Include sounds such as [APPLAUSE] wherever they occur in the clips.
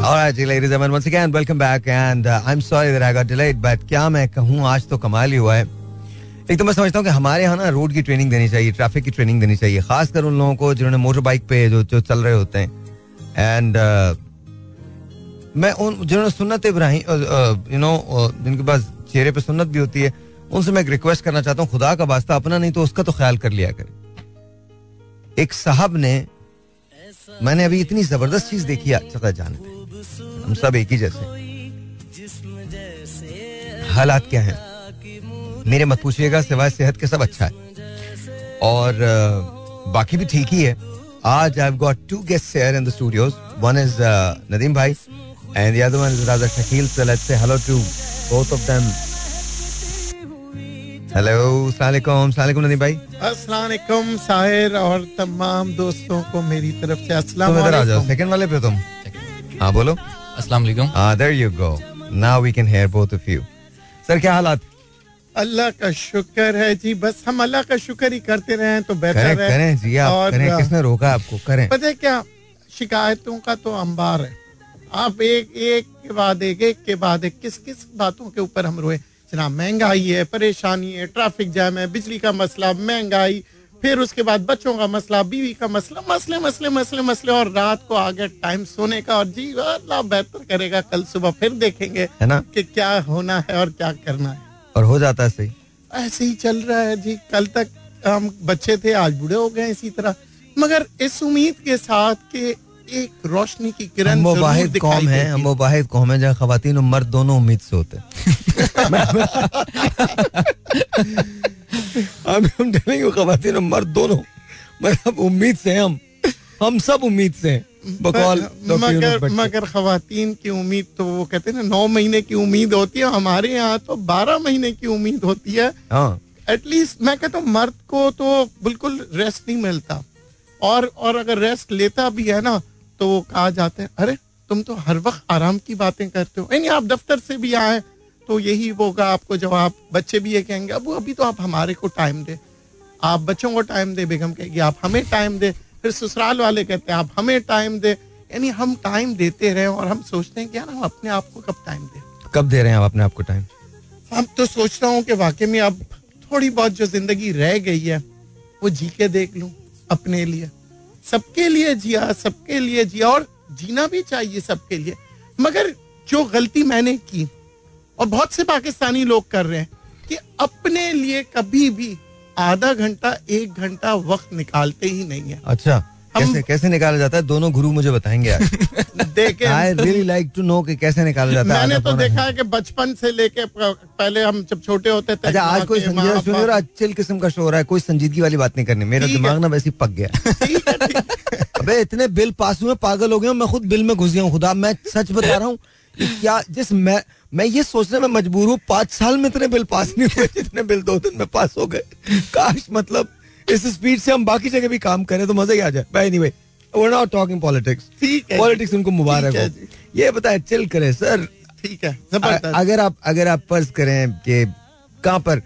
Uh, क्या मैं कहूँ आज तो कमाल ही हुआ है। एक तो मैं समझता हूँ कि हमारे यहाँ ना रोड की ट्रेनिंग देनी चाहिए ट्रैफ़िक की ट्रेनिंग देनी चाहिए खासकर उन लोगों को जिन्होंने मोटर बाइक पे जो जो चल रहे होते हैं। एंड uh, मैं उन जिन्होंने सुन्नत इब्राहिम यू नो जिनके पास चेहरे पे सुन्नत भी होती है उनसे मैं एक रिक्वेस्ट करना चाहता हूँ खुदा का वास्ता अपना नहीं तो उसका तो ख्याल कर लिया करें। एक साहब ने मैंने अभी इतनी ज़बरदस्त चीज़ देखी जानते हम सब एक ही जैसे हालात क्या हैं? मेरे मत पूछिएगा सिवाय सेहत के सब अच्छा है। और बाकी भी ठीक ही है। आज I got two guest here in the studios one is Nadeem भाई and the other one is Raja Shakeel so let's say hello to both of them hello अस्सलाम वालेकुम नदीम भाई। अस्सलाम साहिर और तमाम दोस्तों को मेरी तरफ़ से अस्सलाम वालेकुम सेकंड वाले पे तुम। हाँ बोलो। अस्सलाम वालेकुम हाँ there you go now we can hear both of you sir क्या हालात अल्लाह का शुक्र है जी बस हम अल्लाह का शुक्र ही करते रहे तो बेहतर करें, है। करें जी आप और करें किसने रोका आपको? करें। पता है क्या? शिकायतों का तो अंबार है। आप एक एक के बाद एक एक के बाद एक किस किस बातों के ऊपर हम रोए? जनाब महँगाई है परेशानी है ट्रैफ़िक जैम है बिजली का मसला महँगाई फिर उसके बाद बच्चों का मसला बीवी का मसला मसले मसले मसले मसले और रात को आगे टाइम सोने का और जी अल्लाह बेहतर करेगा कल सुबह फिर देखेंगे है ना? कि क्या होना है और क्या करना है। और हो जाता है सही? ऐसे ही चल रहा है जी कल तक हम बच्चे थे आज बूढ़े हो गए इसी तरह। मगर इस उम्मीद के साथ कि एक रोशनी की किरण वो वाहिद कौम है हम वो वाहिद कौम है जहाँ खातन और मर्द दोनों उम्मीद से होते [LAUGHS] [LAUGHS] [LAUGHS] खातन और मर्द दोनों। मतलब उम्मीद से हम। हम सब उम्मीद से हैं मगर मगर खातन की उम्मीद तो वो कहते हैं ना नौ महीने की उम्मीद होती है हमारे यहाँ तो बारह महीने की उम्मीद होती है। एटलीस्ट हाँ। मैं कहता हूँ मर्द को तो बिल्कुल रेस्ट नहीं मिलता। और और अगर रेस्ट लेता भी है ना तो वो कहा जाते है अरे तुम तो हर वक्त आराम की बातें करते हो। यानी आप दफ्तर से भी आए तो यही होगा आपको जवाब बच्चे भी ये कहेंगे अब अभी तो आप हमारे को टाइम दे। आप बच्चों को टाइम दे बेगम कहेगी आप हमें टाइम दे। फिर ससुराल वाले कहते हैं आप हमें टाइम दे। यानी हम टाइम देते रहे और हम सोचते हैं कि यार हम अपने आप को कब टाइम दे? कब दे रहे हैं आप अपने आप को टाइम हम तो सोच रहा हूँ कि वाकई में अब थोड़ी बहुत जो ज़िंदगी रह गई है वो जी के देख लूँ अपने लिए। सबके लिए जिया सबके लिए जिया और जीना भी चाहिए सबके लिए। मगर जो गलती मैंने की और बहुत से पाकिस्तानी लोग कर रहे हैं कि अपने लिए कभी भी आधा घंटा एक घंटा वक्त निकालते ही नहीं है। अच्छा कैसे कैसे निकाला जाता है? दोनों गुरु मुझे बताएँगे देखे। I really like to know कि कैसे निकाला जाता मैंने तो देखा है कि बचपन से लेके पहले हम जब छोटे होते थे अच्छा आज कोई संजीदा सुन किस्म का शो रहा है कोई संजीदगी वाली बात नहीं करनी। मेरा दिमाग ना वैसे पक गया। [LAUGHS] अबे इतने बिल पास हुए पागल हो गए मैं खुद बिल में घुस गया हूँ खुदा मैं सच बता रहा हूँ क्या जिस मैं मैं ये सोचने में मजबूर हूँ पाँच साल में इतने बिल पास नहीं हुए जितने बिल दो दिन में पास हो गए। काश मतलब इस स्पीड से हम बाकी जगह भी काम करें तो मज़ा ही आ जाए। By anyway we're not talking politics. Politics उनको मुबारक हो ये बताए चिल करें सर ठीक है अगर आप अगर आप फ़र्ज़ करें कि कहाँ पर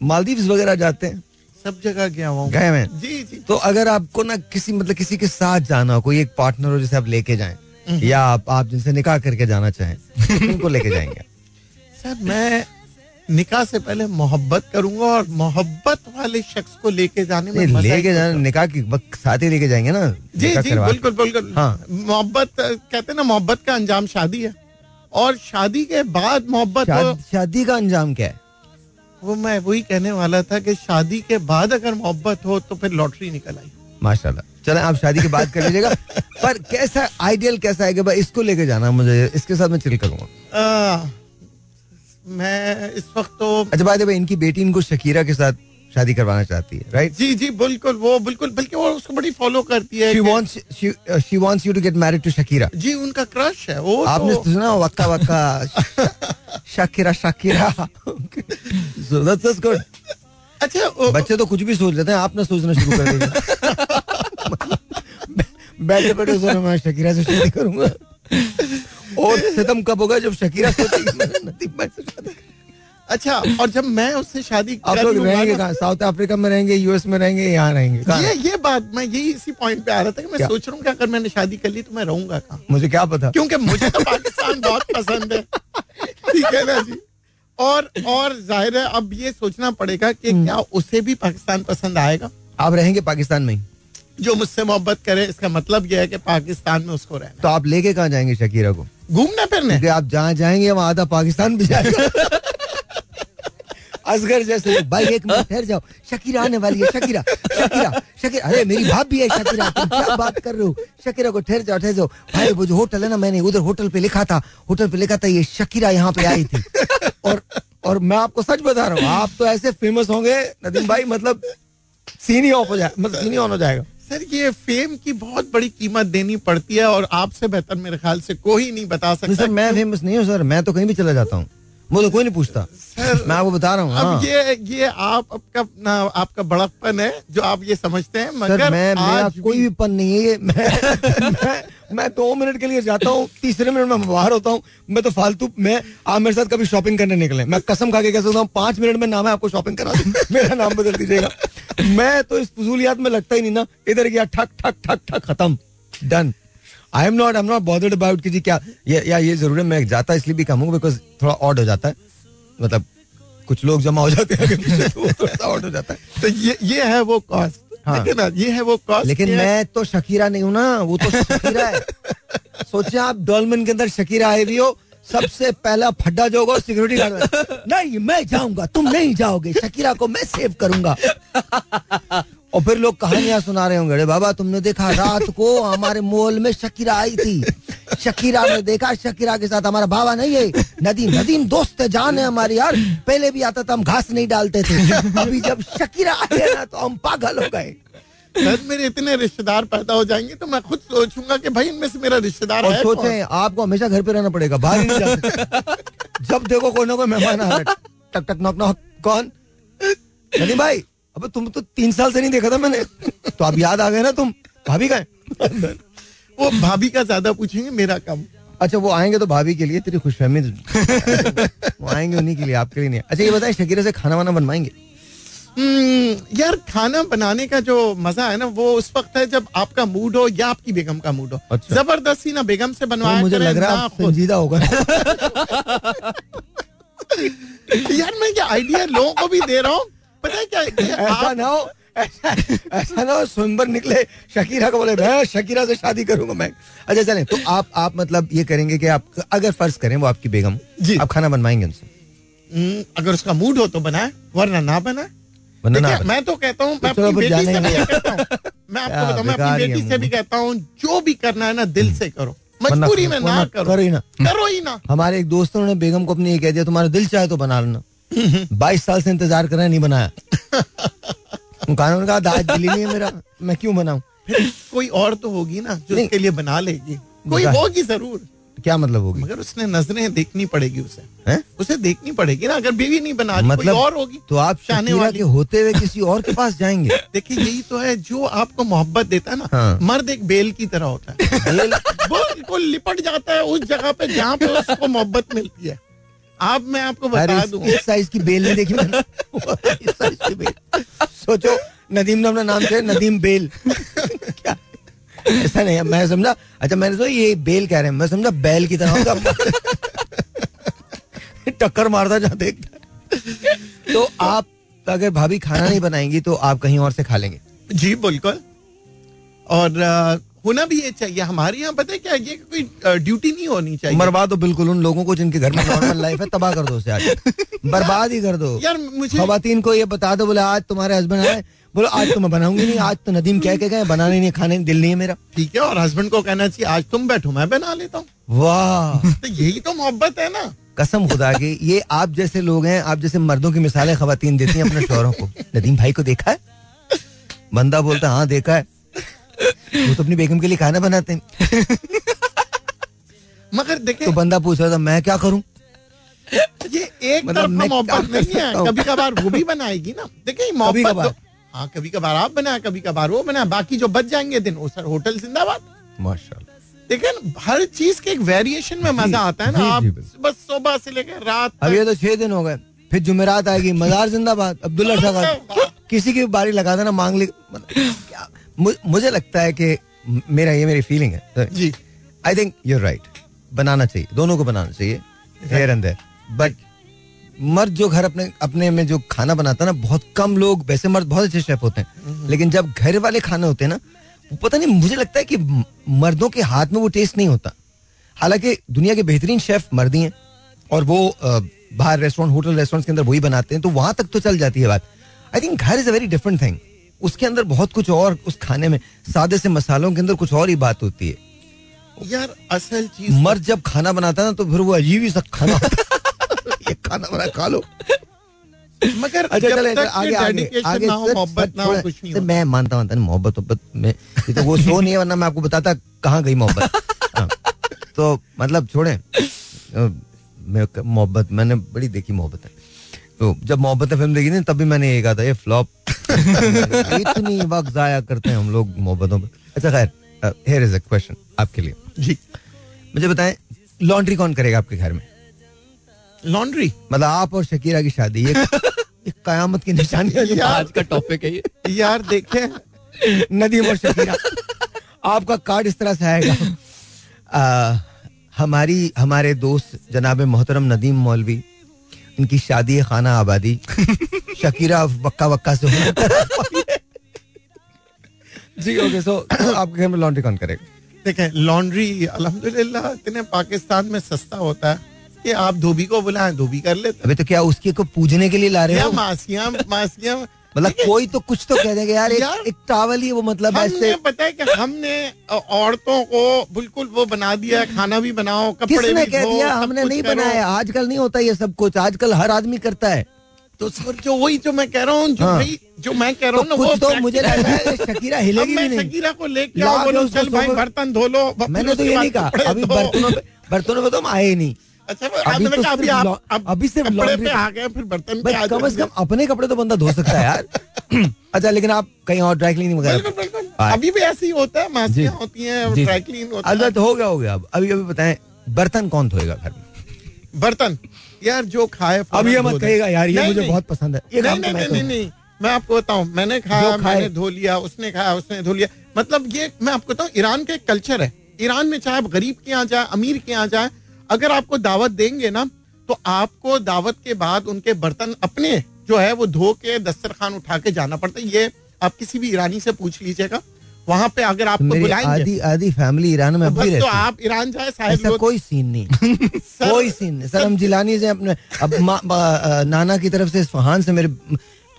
मालदीव वगैरह जाते हैं। सब जगह गया हुआ गए मैं जी जी। तो अगर आपको ना किसी मतलब किसी के साथ जाना हो कोई एक पार्टनर हो जिसे आप लेके जाएँ। या आप आप जिनसे निकाह करके जाना चाहें उनको लेके [LAUGHS] जाएँगे। सर मैं निकाह से पहले मोहब्बत करूँगा और मोहब्बत वाले शख्स को लेके जाने में लेके जाने निकाह की साथ ही लेके जाएँगे ना जी जी बिल्कुल बिल्कुल। हाँ। मोहब्बत कहते हैं ना मोहब्बत का अंजाम शादी है। और शादी के बाद मोहब्बत शाद, शादी का अंजाम क्या है? वो मैं वही कहने वाला था कि शादी के बाद अगर मोहब्बत हो तो फिर लॉटरी निकल आई। माशाल्लाह। चले आप शादी की बात कर लीजिएगा। पर कैसा आइडियल कैसा है कि भाई इसको लेके जाना मुझे इसके साथ मैं चिल करूँगा? मैं इस वक्त तो अच्छा बात है इनकी बेटी इनको शकीरा के साथ शादी करवाना चाहती है राइट जी जी बिल्कुल वो बिल्कुल बल्कि वो उसको बड़ी फॉलो करती है she wants she wants you to get married to Shakira ji उनका क्रश है वो आपने तो... सुना waka waka [LAUGHS] Shakira Shakira? So that's good अच्छा बच्चे तो कुछ भी सोच लेते हैं आप ना सोचना शुरू कर दीजिए। [LAUGHS] बैठे बैठे सोच मैं शकीरा से शादी करूँगा। और सितम कब होगा जब शकीरा सोचेगी? अच्छा और जब मैं उससे शादी आप लोग रहेंगे कहाँ? साउथ अफ्रीका में रहेंगे यूएस में रहेंगे यहाँ रहेंगे ये ये बात मैं यही इसी पॉइंट पे आ रहा था कि मैं सोच रहा हूँ कि अगर मैंने शादी कर ली तो मैं रहूँगा कहाँ? मुझे क्या पता? क्योंकि मुझे तो पाकिस्तान बहुत पसंद है। ठीक है ना जी। और और ज़ाहिर है अब ये सोचना पड़ेगा कि हम्म। क्या उसे भी पाकिस्तान पसंद आएगा? आप रहेंगे पाकिस्तान में जो मुझसे मोहब्बत करे इसका मतलब यह है कि पाकिस्तान में उसको रहना तो आप लेके कहाँ जाएँगे शकीरा को? घूमने फिरने आप जहाँ जाएँगे वहाँ आधा पाकिस्तान भी जाएगा। [LAUGHS] असगर जैसे भाई एक मिनट ठहर जाओ। शकीरा आने वाली है शकीरा शकीरा शकीरा। अरे मेरी भाभी है शकीरा तुम क्या बात कर रहे हो? शकीरा को ठहर जाओ ठहर जाओ। भाई वो जो होटल है ना मैंने उधर होटल पे लिखा था होटल पे लिखा था ये शकीरा यहाँ पे आई थी। और और मैं आपको सच बता रहा हूँ आप तो ऐसे फ़ेमस होंगे नदीम भाई मतलब सीन ही ऑफ़ हो जाए मतलब सीन ही ऑन हो जाएगा। सर ये फेम की बहुत बड़ी कीमत देनी पड़ती है और आपसे बेहतर मेरे ख्याल से कोई नहीं बता सकता सर मैं फ़ेमस नहीं हूँ सर मैं तो कहीं भी चला जाता हूँ। तो कोई नहीं पूछता। सर मैं आपको बता रहा हूँ अब हाँ। ये ये आप आपका ना आपका बड़प्पन है जो आप ये समझते हैं मगर सर, मैं मेरा कोई भी पन नहीं है ये मैं, [LAUGHS] मैं मैं दो मिनट के लिए जाता हूँ, तीसरे मिनट में बाहर होता हूँ। मैं तो फालतू, मैं, आप मेरे साथ कभी शॉपिंग करने निकले। मैं कसम खा के कह सकता हूँ, पाँच मिनट में नाम है आपको शॉपिंग करा [LAUGHS] मेरा नाम बदल दीजिएगा। मैं तो इस फजूलियात में लगता ही नहीं ना। इधर गया, ठक ठक ठक ठक, खत्म। Done I am not I am not bothered about कि जी क्या, ये, या ये ज़रूर है, मैं जाता इसलिए भी कम बिकॉज़ थोड़ा ऑड हो जाता है। मतलब कुछ लोग जमा हो जाते हैं तो ऑड हो जाता है। तो ये ये है वो कॉस्ट हाँ। लेकिन ये है वो कॉस्ट लेकिन मैं तो शकीरा नहीं हूँ ना वो तो शकीरा है। [LAUGHS] सोचे आप डॉलमिन के अंदर शकीरा आए भी हो सबसे पहला फड्डा जो होगा सिक्योरिटी गार्ड [LAUGHS] नहीं मैं जाऊँगा तुम नहीं जाओगे शकीरा को मैं सेव करूँगा। और फिर लोग कहानियाँ सुना रहे होंगे बाबा तुमने देखा रात को हमारे मॉल में शकीरा आई थी। शकीरा ने देखा शकीरा के साथ हमारा बाबा नहीं है। नदीम नदीम दोस्त जान है हमारी यार। पहले भी आता था हम घास नहीं डालते थे। अभी जब शकीरा आए ना तो हम पागल हो गए। मेरे इतने रिश्तेदार पैदा हो जाएँगे तो मैं खुद सोचूँगा कि भाई इनमें से मेरा रिश्तेदार है सोचे आपको हमेशा घर पे रहना पड़ेगा बाहर नहीं जा जब देखो कोई ना कोई मेहमान आ रहा टक टक नॉक नॉक कौन? नदी भाई अब तुम तो तीन साल से नहीं देखा था मैंने। तो अब याद आ गए ना तुम। भाभी का वो भाभी का ज़्यादा पूछेंगे मेरा कम। अच्छा वो आएँगे तो भाभी के लिए तेरी खुशफहमी वो आएँगे उन्हीं के लिए आपके लिए नहीं। अच्छा ये बताए शकीरा से खाना वाना बनवाएँगे? हम्म, यार खाना बनाने का जो मज़ा है ना वो उस वक्त है जब आपका मूड हो या आपकी बेगम का मूड हो। अच्छा। ज़बरदस्ती ना बेगम से बनवा तो मुझे लग रहा है संजीदा होगा। [LAUGHS] यार मैं क्या आइडिया लोगों को भी दे रहा हूँ? पता क्या ऐसा ना हो ऐसा ना सुनबर निकले शकीरा को बोले मैं शकीरा से शादी करूँगा मैं। अच्छा चलें तो आप आप मतलब ये करेंगे कि आप अगर फ़र्ज़ करें वो आपकी बेगम जी। आप खाना बनवाएँगे उनसे? हम्म, अगर उसका मूड हो तो बनाए वरना ना बनाए। मैं तो कहता हूँ [LAUGHS] मैं अपनी बेटी से भी कहता हूँ। मैं आपको बताऊँ मैं अपनी बेटी से भी कहता हूँ जो भी करना है ना दिल हम्म। से करो। मजबूरी में ना करो। करो ही ना। करो ही ना। हमारे एक दोस्त ने बेगम को अपने ये कह दिया तुम्हारा दिल चाहे तो बना लेना। बाईस साल से इंतज़ार कर रहे नहीं बनाया। कानून का दाज दिल नहीं है मेरा मैं क्यों बनाऊँ? कोई और तो होगी ना जो इसके लिए बना लेगी। कोई होगी ज़रूर। क्या मतलब होगी? मगर उसने नज़रें देखनी पड़ेगी उसे। है? उसे देखनी पड़ेगी ना अगर बीवी नहीं बना मतलब और होगी तो आप शाने वाले। के होते हुए किसी और के पास जाएँगे? देखिए यही तो है जो आपको मोहब्बत देता है ना हाँ। मर्द एक बेल की तरह होता है। वो लिपट जाता है उस जगह पे जहाँ पे उसको मोहब्बत मिलती है। आप मैं आपको बता दूँ इस साइज़ की बेल नहीं देखी मैंने। [LAUGHS] साइज़ की बेल। सोचो नदीम ने अपना नाम से नदीम बेल। क्या? ऐसा नहीं मैं समझा अच्छा मैंने तो ये बेल कह रहे हैं मैं समझा बैल की तरह टक्कर मारता जहाँ देखता तो आप अगर भाभी खाना नहीं बनाएँगी तो आप कहीं और से खा लेंगे। जी बिल्कुल। और होना भी ये चाहिए। हमारे यहाँ पता है क्या ये कोई ड्यूटी नहीं होनी चाहिए। मरवा दो बिल्कुल उन लोगों को जिनके घर में नॉर्मल लाइफ है तबाह कर दो उसे आज। [LAUGHS] बर्बाद ही कर दो। यार मुझे खातन को ये बता दो बोले आज तुम्हारे हस्बैंड आए। बोलो आज तो मैं बनाऊँगी नहीं आज तो नदीम कह के गए बनाने नहीं खाने दिल नहीं है मेरा। ठीक है और हस्बैंड को कहना चाहिए आज तुम बैठो मैं बना लेता हूँ। वाह। तो यही तो मोहब्बत है ना। कसम खुदा की ये आप जैसे लोग हैं आप जैसे मर्दों की मिसालें खातन देती हैं अपने शोरों को। [LAUGHS] नदीम भाई को देखा है? बंदा बोलता हाँ देखा है। वो तो अपनी बेगम के लिए खाना बनाते हैं। मगर देखे तो बंदा पूछ रहा था मैं क्या करूँ? ये एक मतलब तरफ़ मोहब्बत नहीं है। कभी कभार वो भी बनाएगी ना। देखिए मोहब्बत तो, हाँ कभी कभार आप बनाए कभी कभार वो बनाए। बाकी जो बच जाएँगे दिन वो सर होटल जिंदाबाद। माशाल्लाह। लेकिन हर चीज़ के एक वेरिएशन में मज़ा आता है ना। आप बस सुबह से लेकर रात अब ये तो छह दिन हो गए फिर जुमेरात आएगी मजार जिंदाबाद अब्दुल्ला [LAUGHS] किसी की बारी लगा देना मांग ले मुझे लगता है कि मेरा ये मेरी फीलिंग है। जी। आई थिंक यूर राइट बनाना चाहिए। दोनों को बनाना चाहिए। हेयर एंड देयर बट मर्द जो घर अपने अपने में जो खाना बनाता है ना बहुत कम लोग वैसे मर्द बहुत अच्छे शेफ होते हैं। हम्म। लेकिन जब घर वाले खाने होते हैं ना वो पता नहीं मुझे लगता है कि मर्दों के हाथ में वो टेस्ट नहीं होता। हालाँकि दुनिया के बेहतरीन शेफ मर्द ही हैं और वो बाहर रेस्टोरेंट होटल रेस्टोरेंट के अंदर वही बनाते हैं तो वहाँ तक तो चल जाती है बात। आई थिंक घर is a very different thing उसके अंदर बहुत कुछ और उस खाने में सादे से मसालों के अंदर कुछ और ही बात होती है। यार असल चीज़ मर्द जब खाना बनाता ना तो फिर वो अजीब ही सा खाना [LAUGHS] ये खाना बना खा लो। मगर अच्छा चले आगे आगे आगे मोहब्बत ना कुछ नहीं मैं मानता हूँ मोहब्बत मोहब्बत में तो वो शो नहीं है वरना मैं आपको बताता कहाँ गई मोहब्बत? हाँ। तो मतलब छोड़े मोहब्बत मैंने बड़ी देखी मोहब्बत है। तो जब मोहब्बत फ़िल्म देखी थी तब भी मैंने ये कहा था ये फ्लॉप [LAUGHS] इतनी वक्त जाया करते हैं हम लोग मोहब्बतों में अच्छा खैर हेयर इज़ अ क्वेश्चन आपके लिए। जी। मुझे बताएँ लॉन्ड्री कौन करेगा आपके घर में? लॉन्ड्री मतलब आप और शकीरा की शादी ये [LAUGHS] कयामत की निशानी आज का टॉपिक है ये। यार देखे नदीम और शकीरा आपका कार्ड इस तरह से आएगा। [LAUGHS] आ, हमारी हमारे दोस्त जनाब मोहतरम नदीम मौलवी इनकी शादी है खाना आबादी। [LAUGHS] शकीरा वक्का वक्का से जी ओके सो आपके घर में लॉन्ड्री कौन करेगा देखें लॉन्ड्री अल्हम्दुलिल्लाह इतने पाकिस्तान में सस्ता होता है कि आप धोबी को बुलाएँ धोबी कर लेते अभी तो क्या उसके को पूजने के लिए ला रहे हो? मासियाँ मासियाँ मतलब कोई तो कुछ तो कह देगा यार, यार एक टावल ही वो मतलब ऐसे पता है कि हमने औरतों को बिल्कुल वो बना दिया खाना भी बनाओ कपड़े भी कह दिया? हमने नहीं बनाया आजकल नहीं होता ये सब कुछ आजकल हर आदमी करता है। तो सर जो वही जो मैं कह रहा हूँ जो हाँ। भाई जो मैं कह रहा हूँ तो ना वो तो मुझे लग रहा है शकीरा हिलेगी नहीं। शकीरा को लेके आओ बोलो चल भाई बर्तन धो लो मैंने तो ये नहीं कहा अभी बर्तनों बर्तनों पे तो हम आए नहीं। अच्छा अभी तो अभी आप अभी सिर्फ़ कपड़े पे आ गए फिर बर्तन पे कम से कम अपने कपड़े तो बंदा धो सकता है यार। [LAUGHS] अच्छा लेकिन आप कहीं और ड्राई क्लीनिंग वगैरह अभी भी ऐसे ही होता है मासियाँ होती हैं ड्राई क्लीन होता है। अच्छा हो गया हो गया अब। अभी अभी बताएँ बर्तन कौन धोएगा घर में? बर्तन? यार जो खाए अब ये मत कहेगा यार ये मुझे बहुत पसंद है। ये नहीं नहीं नहीं नहीं मैं आपको बताऊँ मैंने खाया मैंने धो लिया उसने खाया उसने धो लिया। मतलब ये मैं आपको बताऊँ ईरान के कल्चर है। ईरान में चाहे आप गरीब के यहाँ जाए अमीर के यहाँ जाए अगर आपको दावत देंगे ना तो आपको दावत के बाद उनके बर्तन अपने जो है वो धो के दस्तरखान उठा के जाना पड़ता है। ये आप किसी भी ईरानी से पूछ लीजिएगा। वहाँ पे अगर आपको बुलाएँगे आधी आधी फैमिली ईरान में तो, तो आप ईरान जाए ऐसा कोई सीन नहीं। [LAUGHS] सर, कोई सीन नहीं। सर हम जिलानी से अपने अब नाना की तरफ़ से इस्फहान से मेरे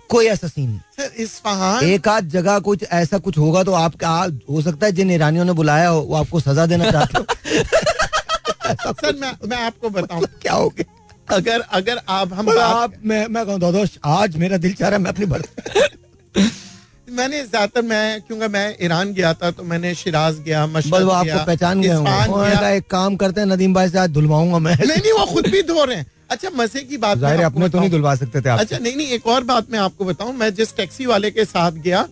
कोई ऐसा सीन नहीं। सर इस्फहान एक आध जगह कुछ ऐसा कुछ होगा तो आप हो सकता है जिन ईरानियों ने बुलाया हो वो आपको सजा देना चाहते हो। [LAUGHS] [LAUGHS] सर मैं मैं आपको बताऊँ। क्या हो गया? अगर अगर आप हम आप मैं मैं कहूँ आज मेरा दिल चाह रहा है मैं अपनी भर [LAUGHS] मैंने ज़्यादातर मैं क्योंकि मैं ईरान गया था तो मैंने शिराज गया मशहद आपको पहचान गया एक काम करते हैं नदीम भाई से आज धुलवाऊँगा मैं। नहीं नहीं वो खुद भी धो रहे हैं। अच्छा मज़े की बात ज़ाहिर अपने तो नहीं धुलवा सकते थे आप। अच्छा नहीं नहीं एक और बात मैं आपको बताऊँ। मैं जिस टैक्सी वाले के साथ गया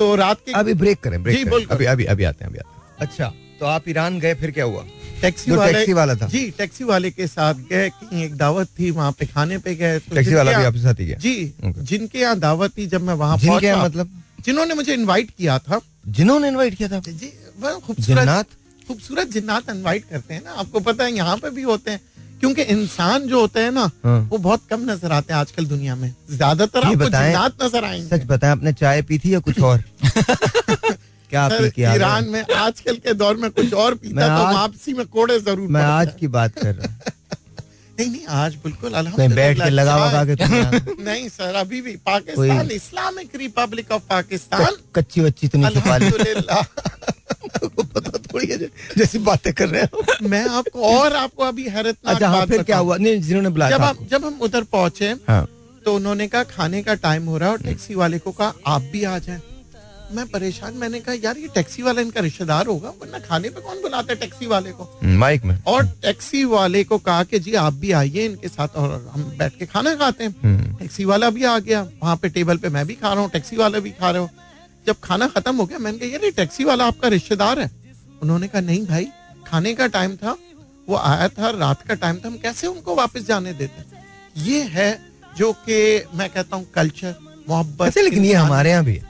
तो रात के अभी ब्रेक करें ब्रेक जी करें। अभी अभी अभी आते हैं अभी आते हैं। अच्छा। तो आप ईरान गए फिर क्या हुआ? टैक्सी वाले टैक्सी वाला था। जी टैक्सी वाले के साथ गए एक दावत थी वहाँ पे खाने पे गए तो टैक्सी वाला भी आपके साथ ही गया। जी जिनके यहाँ दावत थी जब मैं वहाँ पहुँचा मतलब? जिन्होंने मुझे इनवाइट किया था। जिन्होंने इनवाइट किया था? जी वह खूबसूरत खूबसूरत जिन्नात इनवाइट करते हैं ना। आपको पता है यहाँ पे भी होते हैं। क्योंकि इंसान जो होते हैं ना हाँ। वो बहुत कम नज़र आते हैं आजकल दुनिया में। ज़्यादातर आपको जिन्नात नज़र आएँगे। सच बताएँ आपने चाय पी थी या कुछ और? [LAUGHS] क्या पी किया ईरान में आजकल के दौर में कुछ और पीता तो वापसी में कोड़े ज़रूर मैं आज की बात कर रहा हूँ। [LAUGHS] नहीं नहीं आज बिल्कुल बैठ के लगा वगा के [LAUGHS] नहीं सर अभी भी Pakistan Islamic Republic of Pakistan. कच्ची वच्ची तो नहीं पता थोड़ी है जैसी बातें कर रहे हो। मैं आपको और आपको अभी हैरत अच्छा हाँ, फिर क्या हुआ? नहीं जिन्होंने बुलाया जब हम जब हम उधर पहुँचे हाँ। तो उन्होंने कहा खाने का टाइम हो रहा है और टैक्सी वाले को कहा आप भी आ जाए। मैं परेशान मैंने कहा यार ये टैक्सी वाला इनका रिश्तेदार होगा वरना खाने पे कौन बुलाता है टैक्सी वाले को? माइक में। और टैक्सी वाले को कहा कि जी आप भी आइए इनके साथ और हम बैठ के खाना खाते हैं। हम्म। टैक्सी वाला भी आ गया वहाँ पे टेबल पे मैं भी खा रहा हूँ टैक्सी वाला भी खा रहे हो। जब खाना खत्म हो गया मैंने कहा यार ये टैक्सी वाला आपका रिश्तेदार है? उन्होंने कहा नहीं भाई खाने का टाइम था वो आया था रात का टाइम था हम कैसे उनको वापस जाने देते? ये है जो कि मैं कहता हूँ कल्चर मोहब्बत अच्छा, लेकिन ये हमारे यहाँ भी है।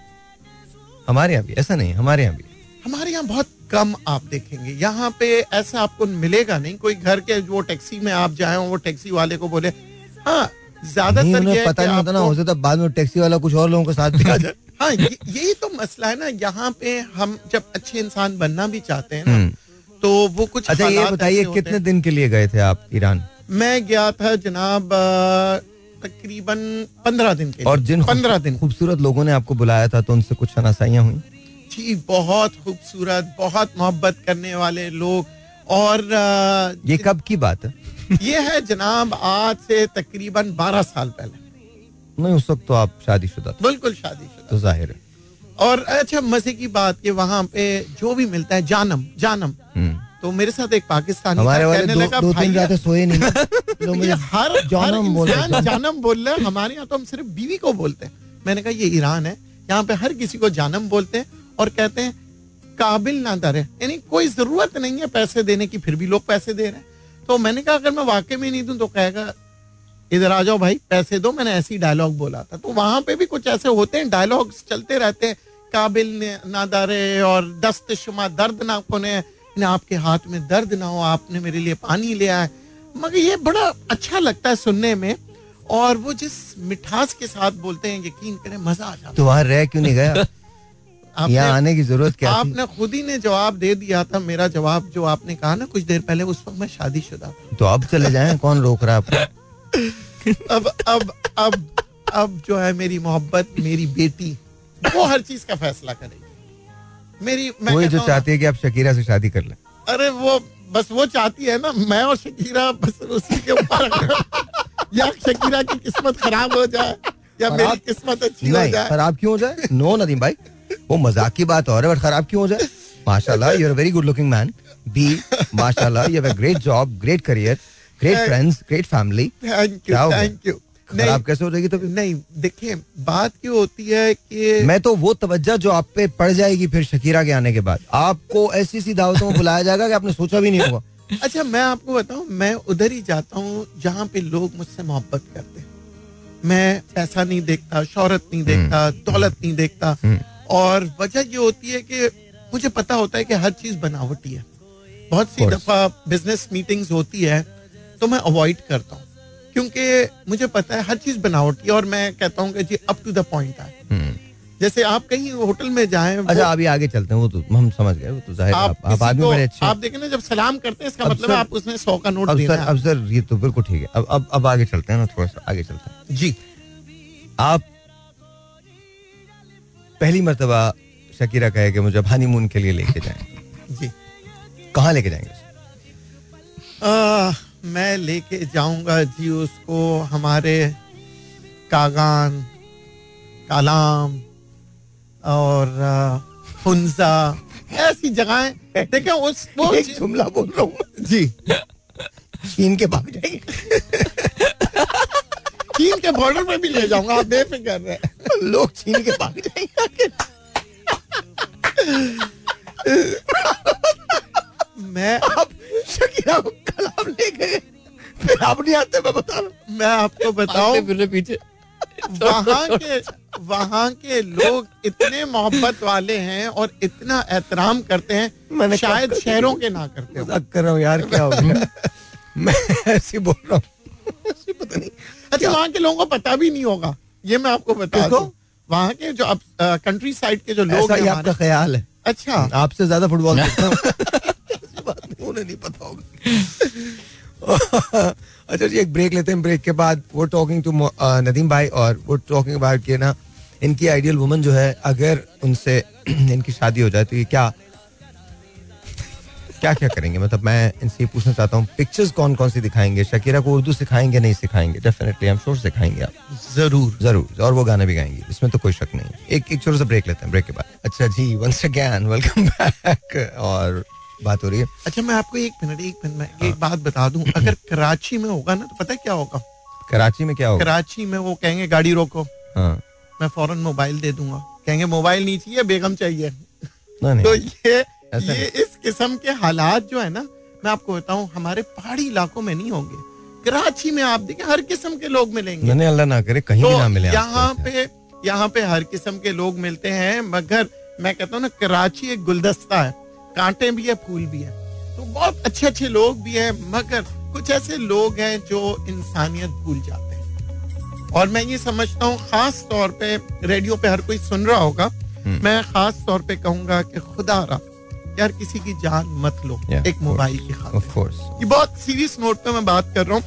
हमारे यहाँ भी ऐसा नहीं हमारे यहाँ भी। हमारे यहाँ बहुत कम आप देखेंगे। यहाँ पे ऐसा आपको मिलेगा नहीं कोई घर के वो टैक्सी में आप जाए वो टैक्सी वाले को बोले हाँ ज़्यादातर पता नहीं होता ना हो सकता बाद में टैक्सी वाला कुछ और लोगों के साथ भी आ जाए। [LAUGHS] हाँ यही तो मसला है ना यहाँ पे हम जब अच्छे इंसान बनना भी चाहते हैं ना हम्म। तो वो कुछ अच्छा ये बताइए कितने दिन के लिए गए थे आप ईरान? मैं गया था जनाब तकरीबन पंद्रह दिन के और जिन पंद्रह दिन। खूबसूरत लोगों ने आपको बुलाया था तो उनसे कुछ शनासाइयाँ हुई? जी बहुत खूबसूरत बहुत मोहब्बत करने वाले लोग। और ये कब की बात है? ये है जनाब आज से तकरीबन बारह साल पहले। नहीं उस वक्त तो आप शादीशुदा बिल्कुल शादीशुदा। तो ज़ाहिर है। और अच्छा मज़े की बात कि वहाँ पे जो भी मिलता है जानम जानम। हम्म। तो मेरे साथ एक पाकिस्तानी हमारे वाले दो, लगा, दो तीन रातें सोए नहीं [LAUGHS] तो मुझे हर जानम बोल जानम बोल रहे हमारे यहाँ तो हम सिर्फ़ बीवी को बोलते हैं। मैंने कहा ये ईरान है यहाँ पे हर किसी को जानम बोलते हैं और कहते हैं काबिल ना दर है। यानी कोई ज़रूरत नहीं है पैसे देने की फिर भी लोग पैसे दे रहे हैं। तो मैंने कहा अगर मैं वाकई में नहीं दूँ तो कहेगा इधर आ जाओ भाई पैसे दो। मैंने ऐसी डायलॉग बोला था। तो वहाँ पे भी कुछ ऐसे होते हैं डायलॉग चलते रहते हैं काबिल नादारे और दस्त शुमा दर्द ना कोने आपके हाथ में दर्द ना हो आपने मेरे लिए पानी लिया है मगर ये बड़ा अच्छा लगता है सुनने में और वो जिस मिठास के साथ बोलते हैं यकीन करें मज़ा आ जाता तो वहाँ रह क्यों नहीं गया? [LAUGHS] यहाँ आने की ज़रूरत क्या आपने खुद ही ने जवाब दे दिया था मेरा जवाब जो आपने कहा ना कुछ देर पहले उस वक्त मैं शादी शुदा तो अब चले जाए कौन रोक रहा है [LAUGHS] अब अब अब अब जो है मेरी मोहब्बत मेरी बेटी वो हर चीज़ का फैसला करेगी। मेरी मैं वो जो चाहती है कि आप शकीरा से शादी कर ले। अरे वो बस वो चाहती है ना मैं और शकीरा बस उसी के ऊपर या शकीरा की किस्मत खराब हो जाए या मेरी किस्मत अच्छी हो जाए। खराब क्यों हो जाए? नो नदीम भाई वो मज़ाक की बात और है बट खराब क्यों हो जाए? माशाल्लाह you are very good looking man be माशाल्लाह you have a great job great career great friends great family thank you thank you खराब कैसे हो जाएगी? तो नहीं देखिए बात क्यों होती है कि मैं तो वो तवज्जो जो आप पे पड़ जाएगी फिर शकीरा के आने के बाद। आपको ऐसी सी दावतों में बुलाया जाएगा कि आपने सोचा भी नहीं होगा। [LAUGHS] अच्छा मैं आपको बताऊँ मैं उधर ही जाता हूँ जहाँ पे लोग मुझसे मोहब्बत करते हैं। मैं पैसा नहीं देखता शोहरत नहीं हम्म। देखता दौलत नहीं देखता। हम्म। और वजह ये होती है कि मुझे पता होता है कि हर चीज़ बनावटी है। बहुत सी दफ़ा बिज़नेस मीटिंग्स होती है तो मैं अवॉइड करता हूँ। क्योंकि मुझे पता है हर चीज़ बनावटी और मैं कहता हूँ कि जी अप टू द पॉइंट है। हम्म। जैसे आप कहीं होटल में जाए अच्छा अभी आगे चलते हैं वो तो हम समझ गए वो तो ज़ाहिर आप, आप आदमी बड़े अच्छे आप देखें ना जब सलाम करते हैं इसका मतलब आप उसमें सौ का नोट सर अब सर ये तो बिल्कुल ठीक है। अब अब अब आगे चलते हैं ना थोड़ा सा आगे चलते हैं। जी। आप पहली मरतबा शकीरा कहे कि मुझे हनीमून के लिए लेके जाए। [LAUGHS] जी। कहाँ लेके जाएँगे? मैं लेके जाऊँगा जी उसको हमारे कागान कालाम और फुंजा ऐसी जगहें। देखे उस वो एक जुमला बोल रहा हूँ। जी। चीन के भाग जाएँगे। चीन के बॉर्डर पे भी ले जाऊँगा आप बेफिक्र रहे लोग चीन के भाग जाएँगे मैं आप शकीरा को कलाम ले गए। फिर आप नहीं आते मैं बता रहा मैं आपको बताऊँ फिर पीछे वहाँ के वहाँ के लोग इतने मोहब्बत वाले हैं और इतना एहतराम करते हैं मैंने शायद शहरों के ना करते मज़ाक कर रहा हूँ यार क्या हो गया? मैं ऐसे बोल रहा हूँ। पता नहीं। अच्छा वहाँ के लोगों को पता भी नहीं होगा। ये मैं आपको बता दूँ। वहाँ के जो अब कंट्री साइड के जो लोग हैं आपका ख्याल है। अच्छा। आपसे ज़्यादा फुटबॉल [LAUGHS] उन्हें नहीं पता होगा। [LAUGHS] अच्छा जी एक ब्रेक लेते हैं। ब्रेक के बाद वो टॉकिंग टू नदीम भाई और वो टॉकिंग अबाउट के ना इनकी आइडियल वुमन जो है अगर उनसे [CLEARS THROAT] इनकी शादी हो जाए तो ये क्या क्या क्या करेंगे? मतलब मैं इनसे पूछना चाहता हूँ पिक्चर्स कौन कौन सी दिखाएँगे? शकीरा को उर्दू सिखाएँगे नहीं सिखाएँगे? डेफिनेटली हम श्योर सिखाएँगे आप। ज़रूर। ज़रूर और वो गाने भी गाएँगे। इसमें तो कोई शक नहीं एक एक छोटा सा ब्रेक लेते हैं ब्रेक के बाद। अच्छा जी वंस अगेन वेलकम बैक और बात हो रही है। अच्छा मैं आपको एक मिनट एक मिनट में एक हाँ। बात बता दूँ। [CLEARS THROAT] अगर कराची में होगा ना तो पता है क्या होगा? कराची में क्या होगा? कराची में वो कहेंगे गाड़ी रोको। हाँ। मैं फ़ौरन मोबाइल दे दूँगा। कहेंगे मोबाइल नहीं चाहिए बेगम चाहिए। तो ये ये इस किस्म के हालात जो है ना मैं आपको बताऊँ हमारे पहाड़ी इलाकों में नहीं होंगे। कराची में आप देखें हर किस्म के लोग मिलेंगे। नहीं अल्लाह ना करे कहीं तो भी ना मिले यहाँ पे यहाँ पे हर किस्म के लोग मिलते हैं मगर मैं कहता हूँ ना कराची एक गुलदस्ता है। कांटे भी है फूल भी है। तो बहुत अच्छे अच्छे लोग भी हैं मगर कुछ ऐसे लोग हैं जो इंसानियत भूल जाते हैं। और मैं ये समझता हूँ खास तौर पे रेडियो पे हर कोई सुन रहा होगा हम्म। मैं खास तौर पे कहूँगा कि खुदा रहा यार किसी की जान मत लो yeah, एक मोबाइल की खातिर। ये बहुत सीरियस नोट पे मैं बात कर रहा हूँ।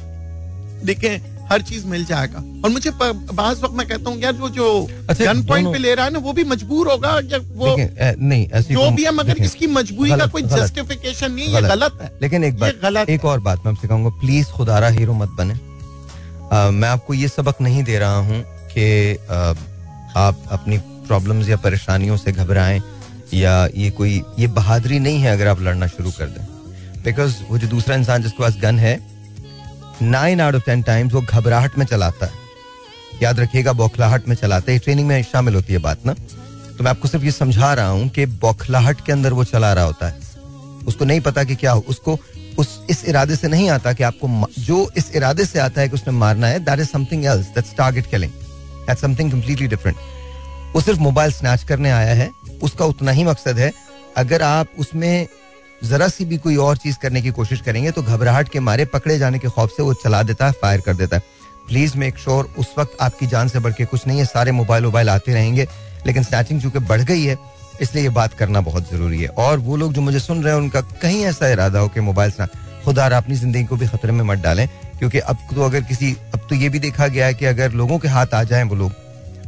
देखें हर चीज़ मिल जाएगा। और मुझे बाज वक्त मैं कहता हूँ यार वो जो अच्छा, गन पॉइंट पे ले रहा है ना वो भी मजबूर होगा या वो नहीं ऐसी जो भी है मगर इसकी मजबूरी का कोई जस्टिफिकेशन नहीं ये गलत। है। लेकिन एक बात गलत एक और बात मैं आपसे कहूँगा प्लीज़ खुदारा हीरो मत बने। मैं आपको ये सबक नहीं दे रहा हूँ कि आप अपनी प्रॉब्लम्स या परेशानियों से घबराएँ या ये कोई ये बहादुरी नहीं है अगर आप लड़ना शुरू कर दें। बिकॉज़ वो जो दूसरा इंसान जिसके पास गन है nine out of ten times वो घबराहट में चलाता है। याद रखिएगा, बौखलाहट में चलाता है। ट्रेनिंग में शामिल होती है बात ना? तो मैं आपको सिर्फ़ ये समझा रहा हूँ कि बौखलाहट के अंदर वो चला रहा होता है। उसको नहीं पता कि क्या हो, उसको उस, इस इरादे से नहीं आता कि आपको जो इस इरादे से आता है कि उसने मारना है that is something else that's target killing that's something completely different वो सिर्फ़ मोबाइल स्नैच करने आया है, उसका उतना ही मकसद है, अगर आप उसमें जरा सी भी कोई और चीज़ करने की कोशिश करेंगे तो घबराहट के मारे पकड़े जाने के खौफ से वो चला देता है फायर कर देता है। प्लीज़ मेक श्योर उस वक्त आपकी जान से बढ़ के कुछ नहीं है, सारे मोबाइल वोबाइल आते रहेंगे, लेकिन स्नैचिंग चूँकि बढ़ गई है, इसलिए ये बात करना बहुत ज़रूरी है। और वो लोग जो मुझे सुन रहे हैं, उनका कहीं ऐसा इरादा हो कि मोबाइल स्नैच खुदा अपनी ज़िंदगी को भी खतरे में मत डालें, क्योंकि अब तो अगर किसी, अब तो ये भी देखा गया है कि अगर लोगों के हाथ आ जाएँ वो लोग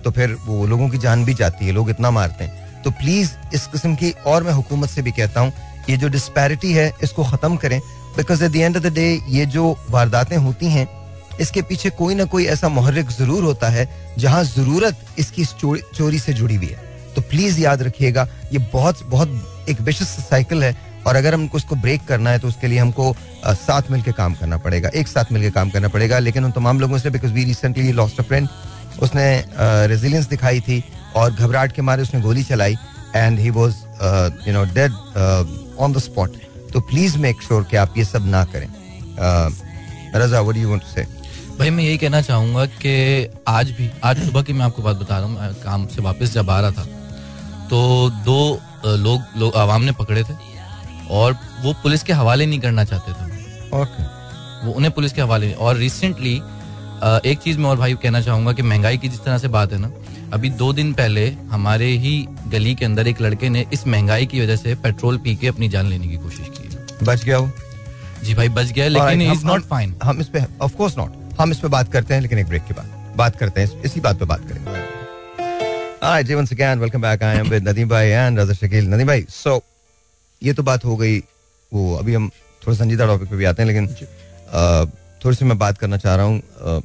तो फिर वो लोगों की जान भी जाती है, लोग इतना मारते हैं। तो प्लीज़ इस किस्म की, और मैं हुकूमत से भी कहता हूँ ये जो डिस्पैरिटी है, इसको खत्म करें। Because at the end of the day ये जो वारदातें होती हैं, इसके पीछे कोई ना कोई ऐसा मुहर्रिक ज़रूर होता है, जहाँ ज़रूरत इसकी चोरी से जुड़ी हुई है। तो प्लीज़ याद रखिएगा, ये बहुत बहुत एक विशेष साइकिल है, और अगर हमको इसको ब्रेक करना है तो उसके लिए हमको साथ मिलकर काम करना पड़ेगा। एक साथ मिलकर काम करना पड़ेगा, लेकिन उन तमाम लोगों से because we recently lost a friend उसने रेजिलियंस दिखाई थी, और घबराहट के मारे उसने गोली चलाई and he was you know dead on the spot तो प्लीज़ मेक श्योर कि आप ये सब ना करें। Raza what you want to say भाई मैं यही कहना चाहूँगा कि आज भी आज सुबह की मैं आपको बात बता रहा हूँ काम से वापस जब आ रहा था तो दो लोग लोग आवाम ने पकड़े थे और वो पुलिस के हवाले नहीं करना चाहते थे। Okay. वो उन्हें पुलिस के हवाले और रिसेंटली एक चीज़ मैं और भाई कहना चाहूँगा कि महँगाई की जिस तरह से बात है ना अभी दो दिन पहले हमारे ही गली के अंदर एक लड़के ने इस महँगाई की वजह से पेट्रोल पी के अपनी जान लेने की कोशिश की बच गया वो? जी भाई बच गया लेकिन इज़ नॉट फाइन हम इस पे ऑफ़ कोर्स नॉट हम इस पे बात करते हैं लेकिन एक ब्रेक के बाद। बात करते हैं इसी बात पे बात करेंगे Hi, Jay, once again, welcome back. I am with Nadeem भाई and Raza Shakil. Nadeem भाई, so ये तो बात हो गई। वो अभी हम थोड़ा संजीदा टॉपिक पे भी आते हैं लेकिन थोड़ी सी मैं बात करना चाह रहा हूँ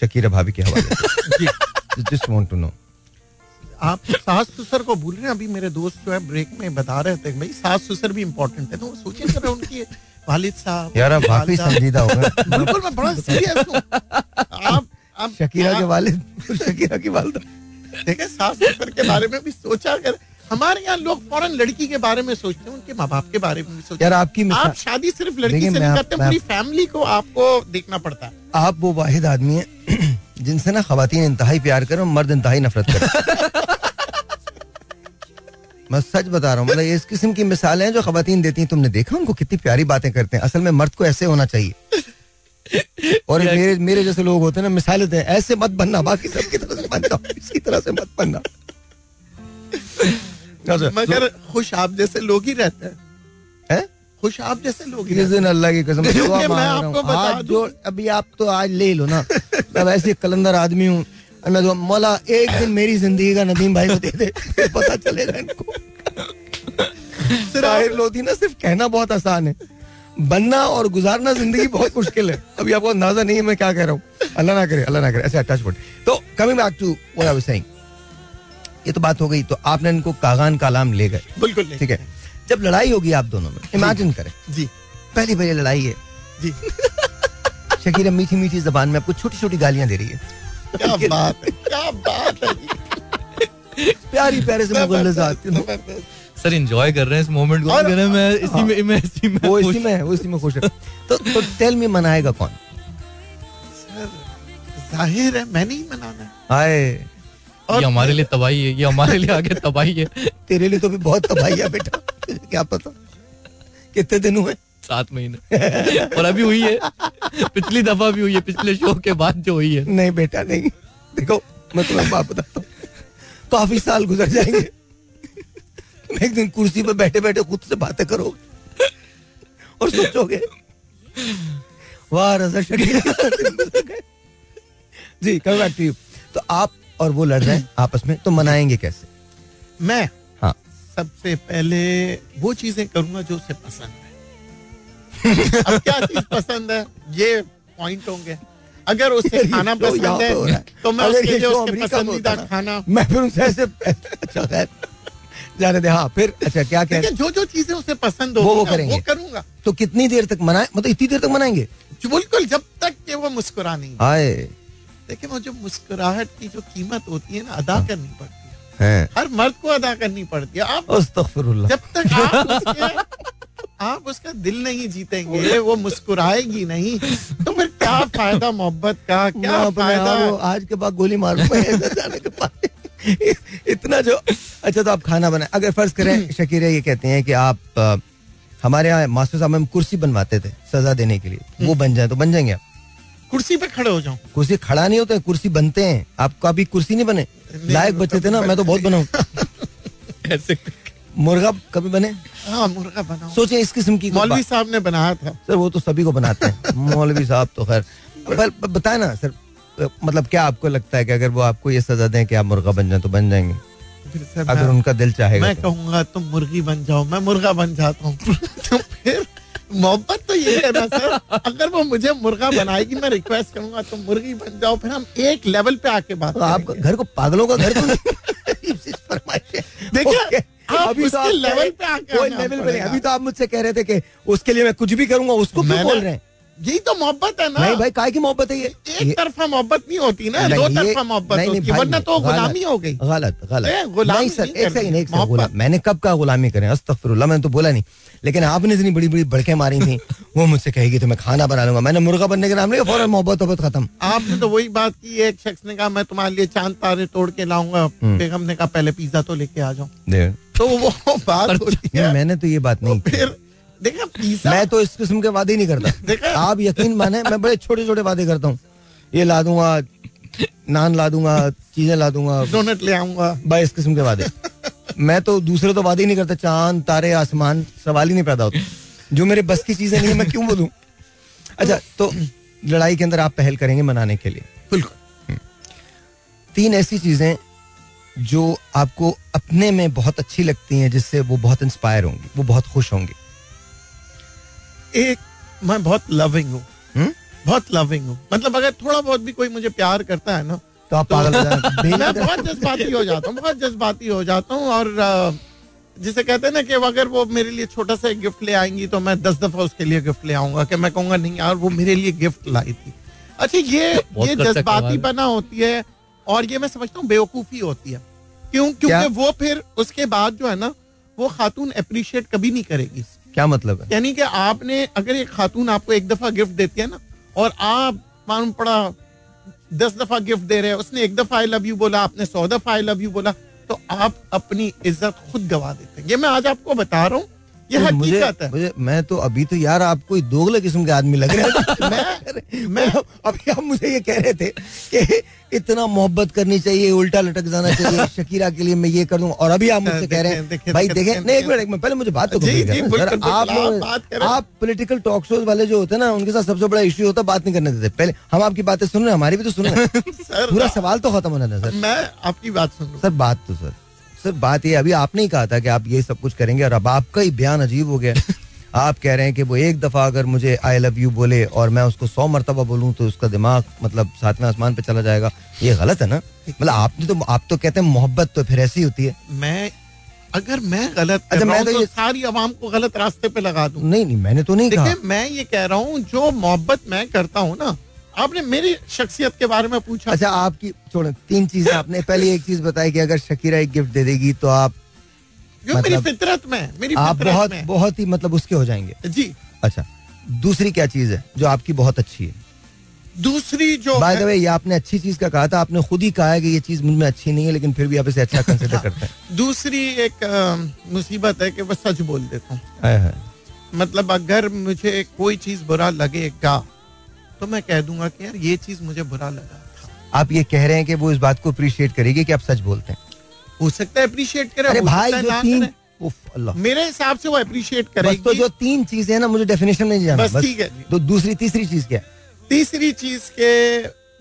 शकीरा भाभी के हवाले से। [LAUGHS] जस्ट वांट टू नो आप सास ससुर को भूल रहे हैं अभी मेरे दोस्त जो है ब्रेक में बता रहे थे भाई सास ससुर भी इम्पोर्टेंट है तो सोचिए जरा उनकी वालिद साहब यार आप वाकई संजीदा हो गए। बिल्कुल मैं बड़ा सीरियस हूँ। आप आप शकीरा के वालिद शकीरा की वालिदा। देखिए सास ससुर के बारे में भी सोचा कर हमारे यहाँ लोग फ़ौरन लड़की के बारे में सोचते हैं उनके माँ बाप के बारे में सोचते यार आपकी आप शादी सिर्फ़ लड़की से नहीं करते पूरी फैमिली को आपको देखना पड़ता है। आप वो वाहिद आदमी है [CLEARS THROAT] जिनसे ना खातन इंतहाई प्यार करें मर्द इंतहाई नफरत करें। [LAUGHS] मैं सच बता रहा हूँ मतलब इस किस्म की मिसालें हैं जो खातन देती हैं तुमने देखा? उनको कितनी प्यारी बातें करते हैं। असल में मर्द को ऐसे होना चाहिए। [LAUGHS] और मेरे मेरे जैसे लोग होते हैं ना मिसालें ऐसे मत बनना बाकी सबकी तरह से बन जाओ इसी तरह से मत बनना। मगर खुश आप जैसे लोग ही रहते हैं। है? खुश आप जैसे लोग ही दिन अल्लाह की कसम [LAUGHS] मैं आपको बता जो अभी आप तो आज ले लो ना। [LAUGHS] मैं वैसे कलंदर आदमी हूँ। मैं तो मौला एक दिन मेरी ज़िंदगी का नदीम भाई को दे दे पता चलेगा इनको। लोधी ना सिर्फ़ कहना बहुत आसान है। बनना और गुजारना ज़िंदगी बहुत मुश्किल है। अभी आपको अंदाज़ा नहीं है मैं क्या कह रहा हूँ। अल्लाह ना करे अल्लाह ना करे ऐसे टच तो coming back to what I was saying ये तो बात हो गई तो आपने इनको कागान कालाम ले गए। बिल्कुल ठीक है? जब लड़ाई होगी आप दोनों में इमेजिन करें। जी। पहली पहली लड़ाई है। जी। [LAUGHS] शकीरा मीठी मीठी जबान में आपको छोटी छोटी गालियाँ दे रही है। क्या बात है क्या बात है। प्यारी प्यारे से मुगल सर एंजॉय कर रहे हैं इस मोमेंट को। मैं इसी में मैं इसी में वो इसी में वो इसी में खुश है। तो तो टेल मी मनाएगा कौन? सर ज़ाहिर है मैंने ही मनाना है। आए। ये हमारे लिए तबाही है ये हमारे लिए आगे तबाही है। तेरे लिए तो भी बहुत तबाही है बेटा। क्या पता? कितने दिन हुए? सात महीने। और अभी हुई है। पिछली दफ़ा भी हुई है पिछले शो के बाद जो हुई है। नहीं बेटा नहीं। देखो मैं तुम्हें बात बताता हूँ। काफ़ी साल गुजर जाएँगे। एक दिन कुर्सी पर बैठे बैठे खुद से बातें करोगे। और सोचोगे वाह रजा शरीर ji come back to you तो आप और वो लड़ रहे हैं [CLEARS THROAT] आपस में तो मनाएँगे कैसे? मैं हाँ। सबसे पहले वो चीज़ें करूँगा जो उसे पसंद है। [LAUGHS] अब क्या चीज़ पसंद है? ये पॉइंट होंगे। अगर उसे खाना पसंद है तो मैं उसके लिए उसके पसंदीदा खाना मैं फिर उनसे ऐसे अच्छा खैर। जाने दे हाँ फिर अच्छा क्या कह जो जो चीज़ें उसे पसंद हो वो वो करेंगे। वो करूँगा। तो कितनी देर तक मनाए? मतलब इतनी देर तक मनाएँगे? बिल्कुल जब तक कि वो मुस्कुरा नहीं आए। देखिए वो जो मुस्कुराहट की जो कीमत होती है ना अदा। करनी पड़ती है। हर मर्द को अदा करनी पड़ती है। आप जब तक आप उसके आप उसका दिल नहीं जीतेंगे वो मुस्कुराएगी नहीं। तो फिर क्या फ़ायदा मोहब्बत का? क्या फ़ायदा? आज के बाद गोली मार? इतना जो अच्छा तो आप खाना बनाए। अगर फ़र्ज़ करें शकीरा ये कहते हैं कि आप हमारे यहाँ मास्टर साहब हम कुर्सी बनवाते थे सजा देने के लिए। वो हम्म। बन जाए तो बन जाएँगे आप। कुर्सी पे खड़े हो जाऊँ। कुर्सी खड़ा नहीं होता है कुर्सी बनते हैं। आपको अभी कुर्सी नहीं बने? लायक बच्चे थे ना मैं तो बहुत [LAUGHS] बनाऊ। ऐसे मुर्गा कभी बने? हाँ मुर्गा बना सोचे इस किस्म की मौलवी साहब ने बनाया था। सर वो तो सभी को बनाते हैं। [LAUGHS] मौलवी साहब तो खैर। बताए ना सर मतलब क्या आपको लगता है कि अगर वो आपको ये सजा दें कि आप मुर्गा बन जाए तो बन जाएँगे? अगर उनका दिल चाहेगा मैं तो। कहूँगा तुम मुर्गी बन जाओ मैं मुर्गा बन जाता हूँ। [LAUGHS] तो फिर मोहब्बत तो ये है ना सर। अगर वो मुझे मुर्गा बनाएगी मैं रिक्वेस्ट करूँगा तो मुर्गी बन जाओ फिर हम एक लेवल पे आके बात तो आप घर को पागलों का घर [LAUGHS] देखिए अभी तो लेवल पे आके लेवल पे अभी तो आप मुझसे कह रहे थे कि उसके लिए मैं कुछ भी करूँगा उसको क्यों बोल रहे हैं? यही तो मोहब्बत है ना। नहीं भाई काय की मोहब्बत है ये? एक तरफा मोहब्बत नहीं होती ना दो तरफा मोहब्बत होती है वरना तो गुलामी हो गई। गलत गलत। नहीं सर एक सेकंड एक सेकंड मैंने कब का गुलामी करें? अस्तगफिरुल्लाह मैंने तो बोला नहीं। लेकिन आपने इतनी बड़ी बड़ी बड़के मारी थी [LAUGHS] वो मुझसे कहेगी तो मैं खाना बना लूँगा। मैंने मुर्गा बनने के नाम लिया फ़ौरन मोहब्बत मोहब्बत खत्म। आपने तो वही बात की एक शख्स ने कहा मैं तुम्हारे लिए चाँद तारे तोड़ के लाऊँगा हम्म। बेगम ने कहा पहले पिज्जा तो लेके आ जाऊँ तो वो बात मैंने तो ये बात नहीं फिर देखा मैं तो इस किस्म के वादे नहीं करता। आप यकीन माने मैं बड़े छोटे छोटे वादे करता हूँ। ये ला दूँगा नान ला दूँगा चीज़ें ला दूँगा। डोनट ले आऊँगा। भाई इस किस्म के वादे। मैं तो दूसरे तो वादे ही नहीं करता। चाँद तारे आसमान सवाल ही नहीं पैदा होता। जो मेरे बस की चीज़ें नहीं है मैं क्यों बोलूँ? अच्छा तो लड़ाई के अंदर आप पहल करेंगे मनाने के लिए। बिल्कुल। हम्म। तीन ऐसी चीज़ें जो आपको अपने में बहुत अच्छी लगती हैं जिससे वो बहुत इंस्पायर होंगी वो बहुत खुश होंगी। एक मैं बहुत लविंग हूँ। हम्म? बहुत लविंग हूँ। मतलब अगर थोड़ा बहुत भी कोई मुझे प्यार करता है ना तो आप पागल तो मैं बहुत जज्बाती हो जाता हूँ बहुत जज्बाती हो जाता हूँ और जिसे कहते हैं ना कि अगर वो मेरे लिए छोटा सा गिफ्ट ले आएँगी तो मैं दस दफ़ा उसके लिए गिफ्ट ले आऊँगा कि मैं कहूँगा नहीं यार वो मेरे लिए गिफ्ट लाई थी। अच्छा ये [LAUGHS] ये जज्बाती बना होती है और ये मैं समझता हूँ बेवकूफ़ी होती है। क्यों? क्योंकि वो फिर उसके बाद जो है ना वो खातून अप्रिशिएट कभी नहीं करेगी। क्या मतलब है? यानी कि आपने, अगर एक खातून आपको एक दफ़ा गिफ्ट देती है ना, और आप मालूम पड़ा, दस दफ़ा गिफ्ट दे रहे हैं, उसने एक दफ़ा आई लव यू बोला, आपने सौ दफ़ा आई लव यू बोला तो आप अपनी इज़्ज़त खुद गवा देते हैं। ये मैं आज आपको बता रहा हूँ ये तो हकीकत है। मुझे मैं तो अभी तो यार आप कोई दोगले किस्म के आदमी लग रहे हैं। [LAUGHS] मैं मैं अभी आप मुझे ये कह रहे थे कि इतना मोहब्बत करनी चाहिए उल्टा लटक जाना चाहिए [LAUGHS] शकीरा के लिए मैं ये कर दूँगा और अभी आप मुझसे कह रहे हैं भाई देखें नहीं एक मिनट एक मिनट पहले मुझे बात तो आप आप पॉलिटिकल टॉक शोज़ वाले जो होते हैं ना उनके साथ सबसे बड़ा इश्यू होता है बात नहीं करने देते। पहले हम आपकी बातें सुन रहे हैं हमारी भी तो सुन रहे हैं। [LAUGHS] पूरा सवाल तो खत्म होना था सर। मैं आपकी बात सुन सर बात तो सर। सर बात ये अभी आपने ही कहा था कि आप ये सब कुछ करेंगे और अब आपका ही बयान अजीब हो गया। [LAUGHS] आप कह रहे हैं कि वो एक दफ़ा अगर मुझे आई लव यू बोले और मैं उसको सौ मरतबा बोलूँ तो उसका दिमाग मतलब सातवें आसमान पे चला जाएगा। ये गलत है ना? मतलब आपने तो आप तो कहते हैं मोहब्बत तो फिर ऐसी होती है। मैं अगर मैं गलत अच्छा मैं तो, तो ये सारी आवाम को गलत रास्ते पे लगा दूँ। नहीं नहीं मैंने तो नहीं कहा। मैं ये कह रहा हूँ जो मोहब्बत मैं करता हूँ ना आपने मेरी शख्सियत के बारे में पूछा। अच्छा आपकी छोड़ो तीन चीज़ें आपने पहले एक चीज़ बताई कि अगर शकीरा एक गिफ्ट दे देगी तो आप मतलब, मेरी फितरत में मेरी आप बहुत में। बहुत ही मतलब उसके हो जाएँगे। जी। अच्छा दूसरी क्या चीज़ है जो आपकी बहुत अच्छी है? दूसरी जो बाय द वे ये आपने अच्छी चीज़ का कहा था आपने खुद ही कहा है कि ये चीज़ मुझमें अच्छी नहीं है लेकिन फिर भी आप इसे अच्छा [LAUGHS] कंसिडर करते हैं। दूसरी एक मुसीबत है कि मैं सच बोल देता हूँ। मतलब अगर मुझे कोई चीज़ बुरा लगेगा तो मैं कह दूँगा कि यार ये चीज़ मुझे बुरा लगा आप ये कह रहे हैं कि वो इस बात को अप्रिशिएट करेगी कि आप सच बोलते हैं? हो सकता है अप्रिशिएट करे अरे भाई जो तीन अल्लाह। मेरे हिसाब से वो अप्रिशिएट करेगी तो जो तीन चीज़ें ना मुझे डेफिनेशन नहीं जाना। बस ठीक है। तो दूसरी तीसरी चीज़ क्या तीसरी चीज़ के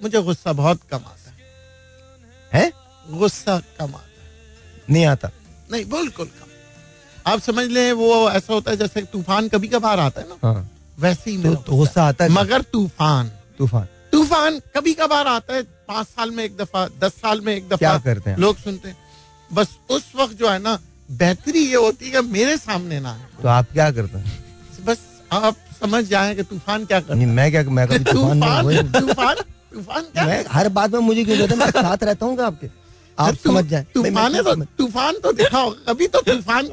मुझे गुस्सा बहुत कम आता है। हैं? गुस्सा कम आता है। नहीं आता। नहीं बिल्कुल कम। आप समझ लें वो ऐसा होता है जैसे तूफ़ान कभी कभार आता है ना। हाँ। वैसे ही तो, तो गुस्सा आता है मगर तूफ़ान। तूफ़ान। तूफ़ान कभी कभार आता है पाँच साल में एक दफ़ा दस साल में एक दफ़ा। क्या करते हैं? लोग सुनते हैं। बस उस वक्त जो है ना बेहतरी ये होती है मेरे सामने ना तो आप क्या करते हैं? बस आप समझ जाए कि तूफ़ान क्या करता मैं क्या मैं कभी तूफ़ान तूफ़ान तूफ़ान क्या? मैं हर बात में मुझे क्यों कहते मैं साथ रहता हूँ आपके? आप समझ जाए। तूफ़ान तो तूफ़ान तो देखा होगा। कभी तो तूफ़ान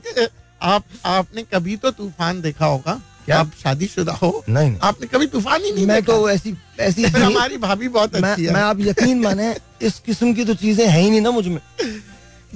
आप आपने कभी तो तूफ़ान देखा होगा। क्या? आप शादीशुदा हो? नहीं, आपने कभी तूफ़ान ही नहीं मैं तो ऐसी ऐसी हमारी भाभी बहुत अच्छी है। मैं आप यकीन माने इस किस्म की तो चीज़ें है ही नहीं ना मुझमें।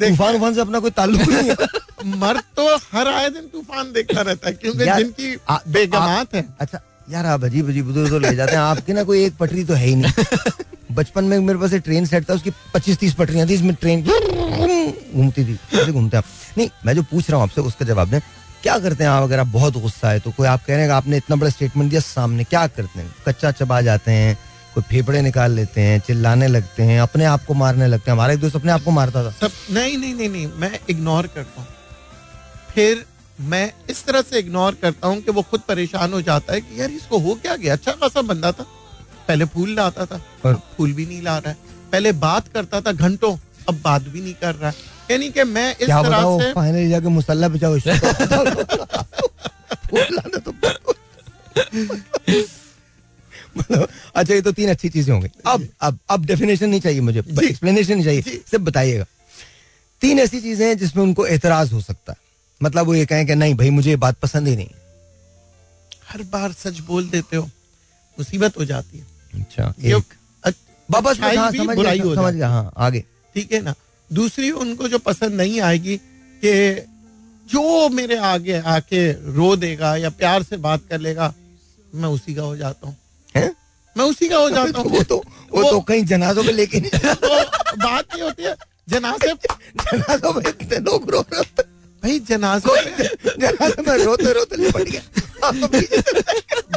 तूफ़ान उफान से अपना कोई ताल्लुक नहीं है। [LAUGHS] मर्द तो हर आए दिन तूफ़ान देखता रहता है क्योंकि जिनकी बेगमात है। अच्छा यार आप अजीब अजीब उधर उधर ले जाते हैं। आपकी ना कोई एक पटरी तो है ही नहीं। [LAUGHS] बचपन में मेरे पास एक ट्रेन सेट था उसकी पच्चीस तीस पटरियाँ थी इसमें ट्रेन [LAUGHS] घूमती थी। ऐसे घूमते आप। नहीं मैं जो पूछ रहा हूँ आपसे उसका जवाब दें। क्या करते हैं आप? अगर आप बहुत गुस्सा है तो कोई आप कह रहे हैं आपने इतना बड़ा स्टेटमेंट दिया सामने क्या करते हैं? कच्चा चबा जाते हैं कोई फेफड़े निकाल लेते हैं चिल्लाने लगते हैं अपने आप को मारने लगते हैं। हमारा एक दोस्त अपने आप को मारता था। सब नहीं नहीं नहीं नहीं मैं इग्नोर करता हूँ। फिर मैं इस तरह से इग्नोर करता हूँ कि वो खुद परेशान हो जाता है कि यार इसको हो क्या गया? अच्छा खासा बंदा था। पहले फूल लाता था और फूल भी नहीं ला रहा है। पहले बात करता था घंटों अब बात भी नहीं कर रहा है। यानी कि मैं इस तरह से फाइनली जाके मुसल्ला बचाओ फूल लाना तो मतलब अच्छा ये तो तीन अच्छी चीज़ें होंगी अब अब अब डेफिनेशन नहीं चाहिए मुझे एक्सप्लेनेशन नहीं चाहिए सिर्फ़ बताइएगा। तीन ऐसी चीज़ें हैं जिसमें उनको एतराज़ हो सकता है। मतलब वो ये कहें कि नहीं भाई मुझे ये बात पसंद ही नहीं हर बार सच बोल देते हो मुसीबत हो जाती है। अच्छा वापस समझ गया समझ गया हाँ आगे। ठीक है ना? दूसरी उनको जो पसंद नहीं आएगी कि जो मेरे आगे आके रो देगा या प्यार से बात कर लेगा मैं उसी का हो जाता हूँ। मैं उसी का हो जाता हूँ। वो तो वो, वो तो कहीं जनाजों में लेके नहीं [LAUGHS] तो बात ये होती है। जनाजे जनाजों में इतने लोग रो रहे भाई जनाजों जनाजे में रोते रोते लिपट गया।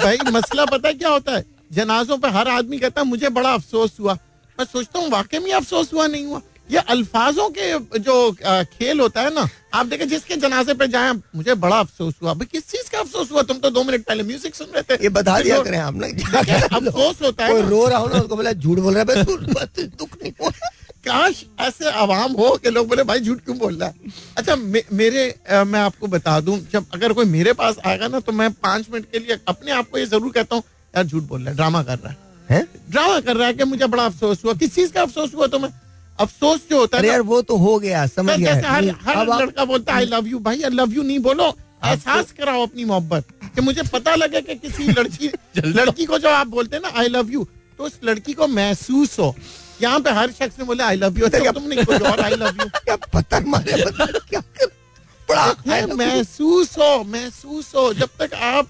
भाई मसला पता क्या होता है? जनाजों पे हर आदमी कहता है मुझे बड़ा अफसोस हुआ। मैं सोचता हूँ वाकई में अफसोस हुआ नहीं हुआ? ये अल्फाजों के जो खेल होता है ना आप देखें जिसके जनाजे पे जाए मुझे बड़ा अफसोस हुआ। भाई किस चीज़ का अफसोस हुआ? तुम तो दो मिनट पहले म्यूज़िक सुन रहे थे। ये बता दिया करें हम अफसोस होता है रो रहा हूँ ना उसको बोला झूठ बोल रहा है दुख नहीं हो काश ऐसे आवाम हो कि लोग बोले भाई झूठ क्यों बोल रहा है? अच्छा मे, मेरे आ, मैं आपको बता दूँ जब अगर कोई मेरे पास आएगा ना तो मैं पाँच मिनट के लिए अपने आप को ये ज़रूर कहता हूँ यार झूठ बोल रहा है ड्रामा कर रहा है? ड्रामा कर रहा है कि मुझे बड़ा अफसोस हुआ। किस चीज़ का अफसोस हुआ तुम्हें? अफसोस जो होता है यार वो तो हो गया समझ गया। हर, हर लड़का बोलता है आई लव यू भाई आई लव यू नहीं बोलो एहसास कराओ अपनी मोहब्बत कि मुझे पता लगे कि किसी लड़की [LAUGHS] लड़की को जो आप बोलते हैं ना आई लव यू तो उस लड़की को महसूस हो। यहाँ पे हर शख्स ने बोले आई लव यू तो तुम नहीं कोई और आई लव यू क्या पता मारे क्या बड़ा महसूस हो महसूस हो जब तक आप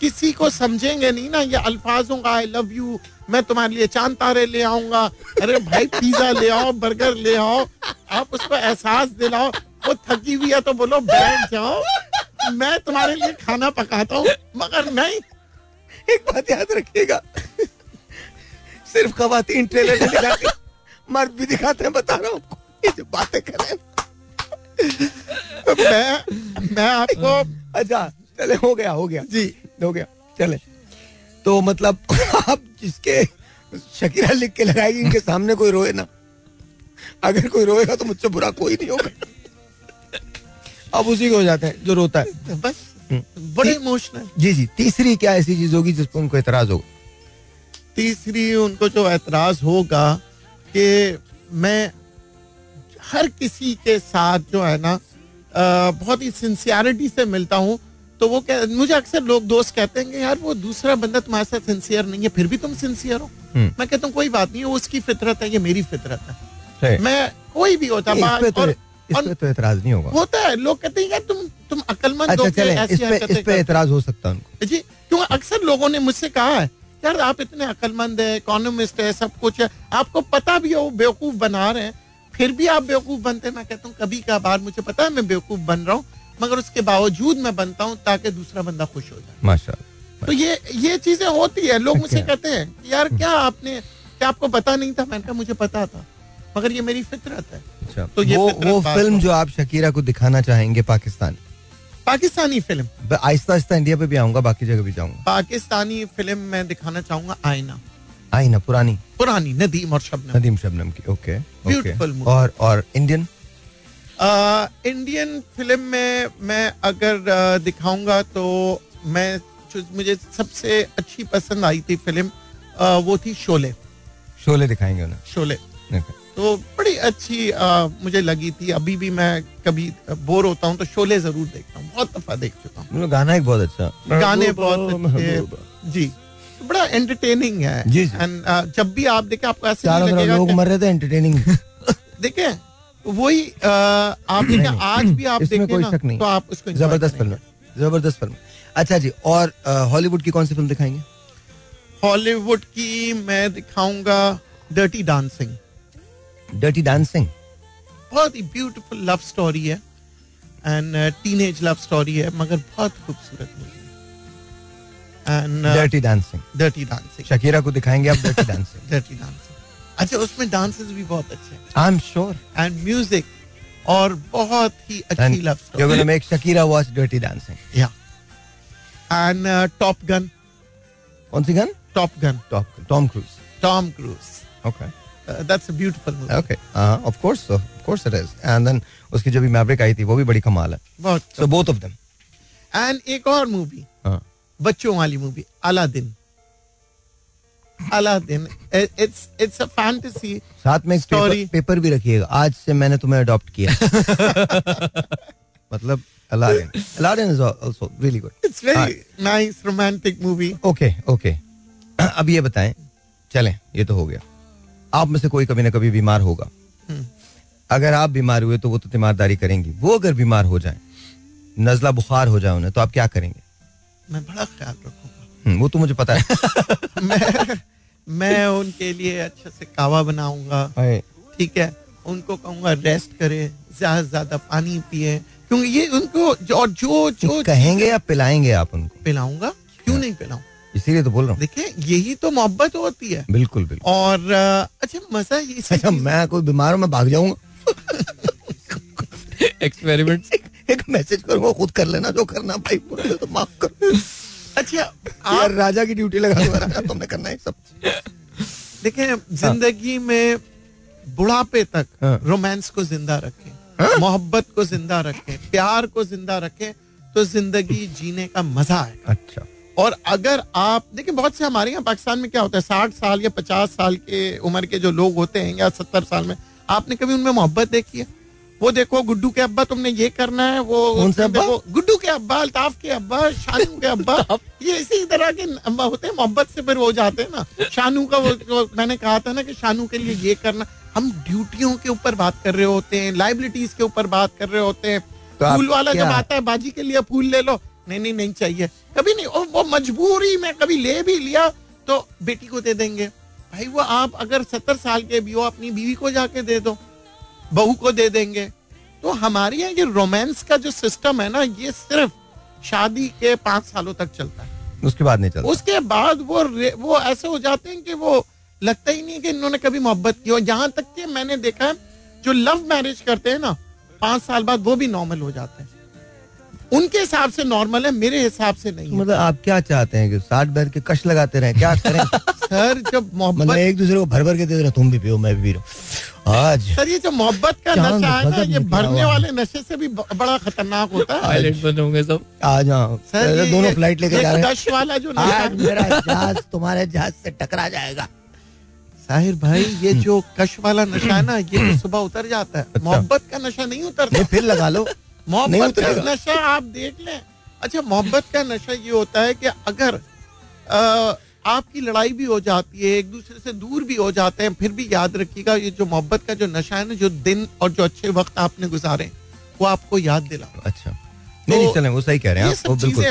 किसी को समझेंगे नहीं ना ये अल्फाजों का आई लव यू मैं तुम्हारे लिए चाँद तारे ले आऊँगा। अरे भाई पिज्जा ले आओ बर्गर ले आओ आप उसको एहसास दिलाओ वो थकी हुई है तो बोलो बैठ जाओ मैं तुम्हारे लिए खाना पकाता हूँ। मगर नहीं। एक बात याद रखिएगा सिर्फ़ खातन ट्रेलर में दिखाते मर्द भी दिखाते हैं बता रहा हूँ ये जो बातें करें मैं मैं आपको अच्छा चले हो गया हो गया। जी। हो गया। चले। तो मतलब [LAUGHS] आप जिसके शकीरा लिख के लगाएगी इनके सामने कोई रोए ना। अगर कोई रोएगा तो मुझसे बुरा कोई नहीं होगा। अब उसी को हो जाते हैं जो रोता है। बस। हम्म। बड़े इमोशनल जी जी। तीसरी क्या ऐसी चीज़ होगी जिस पर उनको एतराज़ होगा? तीसरी उनको जो एतराज़ होगा कि मैं हर किसी के साथ जो है ना बहुत ही सिंसियरिटी से मिलता हूँ। तो वो कह मुझे अक्सर लोग दोस्त कहते हैं कि यार वो दूसरा बंदा तुम्हारे साथ सिंसियर नहीं है फिर भी तुम सिंसियर हो। हम्म। मैं कहता हूँ कोई बात नहीं वो उसकी फितरत है ये मेरी फितरत है। मैं कोई भी होता तो, और इस पे तो एतराज़ नहीं होगा। होता है लोग कहते हैं यार तुम तुम अकलमंद अच्छा, इस पे, इस पे एतराज़ हो। सकता है जी क्यों? अक्सर लोगों ने मुझसे कहा है यार आप इतने अकलमंद है इकोनॉमिस्ट है सब कुछ है आपको पता भी है वो बेवकूफ़ बना रहे हैं फिर भी आप बेवकूफ़ बनते हैं। मैं कहता हूँ कभी का बार मुझे पता है मैं बेवकूफ़ बन रहा हूँ मगर उसके बावजूद मैं बनता हूँ ताकि दूसरा बंदा खुश हो जाए। माशा तो ये ये चीज़ें होती है लोग मुझसे कहते हैं यार क्या आपने क्या आपको पता नहीं था? मैंने कहा मुझे पता था मगर ये मेरी फितरत है। अच्छा। तो ये वो, वो फ़िल्म जो आप शकीरा को दिखाना चाहेंगे पाकिस्तान। पाकिस्तानी फ़िल्म। आहिस्ता आहिस्ता इंडिया पे भी आऊँगा बाकी जगह भी जाऊँगा। पाकिस्तानी फ़िल्म मैं दिखाना चाहूँगा आईना आईना पुरानी। पुरानी नदीम और शबनम। नदीम शबनम की ओके ब्यूटीफुल और और इंडियन? इंडियन फ़िल्म में मैं अगर दिखाऊँगा तो मैं मुझे सबसे अच्छी पसंद आई थी फ़िल्म वो थी शोले। शोले दिखाएँगे उन्हें। शोले। तो बड़ी अच्छी आ, मुझे लगी थी। अभी भी मैं कभी बोर होता हूँ तो शोले ज़रूर देखता हूँ। बहुत दफ़ा देख चुका हूँ। गाना एक बहुत अच्छा। गाने बहुत अच्छे जी। बड़ा एंटरटेनिंग है। जी जी। एंड जब भी आप देखें आपको ऐसे लोग मर रहे थे एंटरटेनिंग [LAUGHS] देखें वही आप देखें आज भी आप देखें कोई शक नहीं। तो आप उसको ज़बरदस्त फ़िल्म ज़बरदस्त फ़िल्म अच्छा जी और हॉलीवुड की कौन सी फ़िल्म दिखाएँगे? हॉलीवुड की मैं दिखाऊँगा डर्टी डांसिंग डर्टी डांसिंग बहुत ही ब्यूटीफुल लव स्टोरी है एंड टीनेज लव स्टोरी है मगर बहुत खूबसूरत movie and dirty dancing dirty dancing Shakira को दिखाएँगे आप डर्टी डांसिंग डर्टी डांसिंग अच्छा उसमें डांसेस भी बहुत अच्छे हैं। I am sure and music और बहुत ही अच्छी love story you gonna make Shakira watch dirty dancing या एंड टॉप गन कौन सी gun? Top gun top Tom Cruise Tom Cruise okay that's a beautiful movie okay of course of course it is and then उसकी जो भी Maverick आई थी वो भी बड़ी कमाल है। बहुत so both of them and एक और मूवी हाँ। बच्चों वाली movie Aladdin Aladdin it's it's a fantasy साथ में एक स्टोरी पेपर भी रखिएगा। आज से मैंने तुम्हें अडॉप्ट किया। मतलब Aladdin Aladdin is also really good it's very nice romantic movie okay okay अब ये बताएँ। चलें ये तो हो गया। आप में से कोई कभी ना कभी बीमार होगा। हम्म। अगर आप बीमार हुए तो वो तो तीमारदारी करेंगी। वो अगर बीमार हो जाए नजला बुखार हो जाए उन्हें तो आप क्या करेंगे? मैं बड़ा ख्याल रखूँगा वो तो मुझे पता है। [LAUGHS] मैं मैं उनके लिए अच्छे से कावा बनाऊँगा। ठीक है? उनको कहूँगा रेस्ट करे ज़्यादा ज़्यादा पानी पिए। क्योंकि ये उनको जो जो जो कहेंगे या पिलाएँगे आप उनको? पिलाऊँगा? क्यों हाँ। नहीं पिलाऊं? इसीलिए तो बोल रहा हूँ। देखिए यही तो मोहब्बत होती है। बिल्कुल बिल्कुल। और अच्छा मज़ा ये अच्छा मैं कोई बीमार हूँ मैं भाग जाऊँगा। एक्सपेरिमेंट एक मैसेज करूँगा खुद कर लेना जो करना भाई तो माफ़ कर अच्छा यार राजा की ड्यूटी लगा तुमने करना है सब देखें ज़िंदगी में बुढ़ापे तक रोमांस हाँ। को ज़िंदा रखें हाँ? मोहब्बत को ज़िंदा रखें प्यार को ज़िंदा रखें तो ज़िंदगी जीने का मज़ा है अच्छा और अगर आप देखिए बहुत से हमारे यहाँ पाकिस्तान में क्या होता है साठ साल या पचास साल के उम्र के जो लोग होते हैं या सत्तर साल में आपने कभी उनमें मोहब्बत देखी है वो देखो गुड्डू के अब्बा तुमने ये करना है वो देखो गुड्डू के अब्बा अल्ताफ के अब्बा शानू के अब्बा [LAUGHS] ये इसी तरह के अब्बा होते हैं मोहब्बत से फिर वो जाते हैं ना। शानू का वो जो मैंने कहा था ना कि शानू के लिए ये करना। हम ड्यूटियों के ऊपर बात कर रहे होते हैं लाइबिलिटीज के ऊपर बात कर रहे होते हैं। तो फूल वाला जब आता है बाजी के लिए फूल ले लो। नहीं नहीं नहीं चाहिए। कभी नहीं और वो मजबूरी में कभी ले भी लिया तो बेटी को दे देंगे। भाई वो आप अगर सत्तर साल के भी हो अपनी बीवी को जाके दे दो। बहू को दे देंगे। तो हमारे यहाँ ये रोमांस का जो सिस्टम है ना ये सिर्फ़ शादी के पाँच सालों तक चलता है। उसके बाद नहीं चलता। उसके बाद वो वो ऐसे हो जाते हैं कि वो लगता ही नहीं कि इन्होंने कभी मोहब्बत की हो। यहाँ तक कि मैंने देखा है जो लव मैरिज करते हैं ना पाँच साल बाद वो भी नॉर्मल हो जाते हैं। उनके हिसाब से नॉर्मल है मेरे हिसाब से नहीं मतलब आप क्या चाहते हैं कि साठ बैठ के कश लगाते रहे? क्या करें? [LAUGHS] सर जब मोहब्बत मतलब एक दूसरे को भर भर के दे रहे तुम भी पियो मैं भी पी रहा आज। सर ये जो मोहब्बत का नशा है ना ये भरने वाले नशे से भी बड़ा खतरनाक होता है। पायलट बन होंगे सब। आ जाओ सर दोनों फ़्लाइट लेके जा रहे हैं। कश वाला जो आज मेरा जहाज़ तुम्हारे जहाज़ से टकरा जाएगा। साहिर भाई ये हम्म। जो कश वाला नशा है ना ये तो सुबह उतर जाता है। अच्छा। मोहब्बत का नशा नहीं उतरता। फिर लगा लो। मोहब्बत का नशा आप देख लें। अच्छा मोहब्बत का नशा ये होता है कि अगर आ, आपकी लड़ाई भी हो जाती है एक दूसरे से दूर भी हो जाते हैं फिर भी याद रखिएगा ये जो मोहब्बत का जो नशा है ना जो दिन और जो अच्छे वक्त आपने गुजारे वो आपको याद दिला। अच्छा। नहीं नहीं चलें वो सही कह रहे हैं आप। बिल्कुल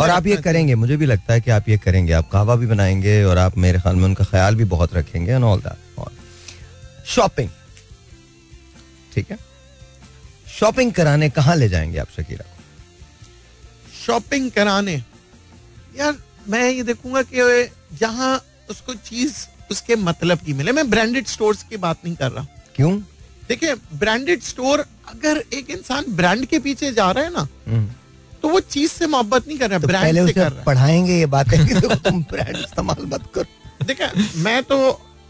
और आप ये करेंगे मुझे भी लगता है कि आप ये करेंगे। आप कहवा भी बनाएँगे और आप मेरे ख्याल में उनका ख्याल भी बहुत रखेंगे एंड ऑल दैट शॉपिंग ठीक है? शॉपिंग कराने कहाँ ले जाएँगे आप शकीरा? को शॉपिंग कराने? यार मैं ये देखूँगा कि जहाँ उसको चीज़ उसके मतलब की मिले। मैं ब्रांडेड स्टोर्स की बात नहीं कर रहा। क्यों? देखिए ब्रांडेड स्टोर अगर एक इंसान ब्रांड के पीछे जा रहा है ना हम्म। तो वो चीज़ से मोहब्बत नहीं कर रहा तो ब्रांड से कर रहा पढ़ाएँगे ये बातें तो तुम [LAUGHS] ब्रांड इस्तेमाल मत कर। देखिए मैं तो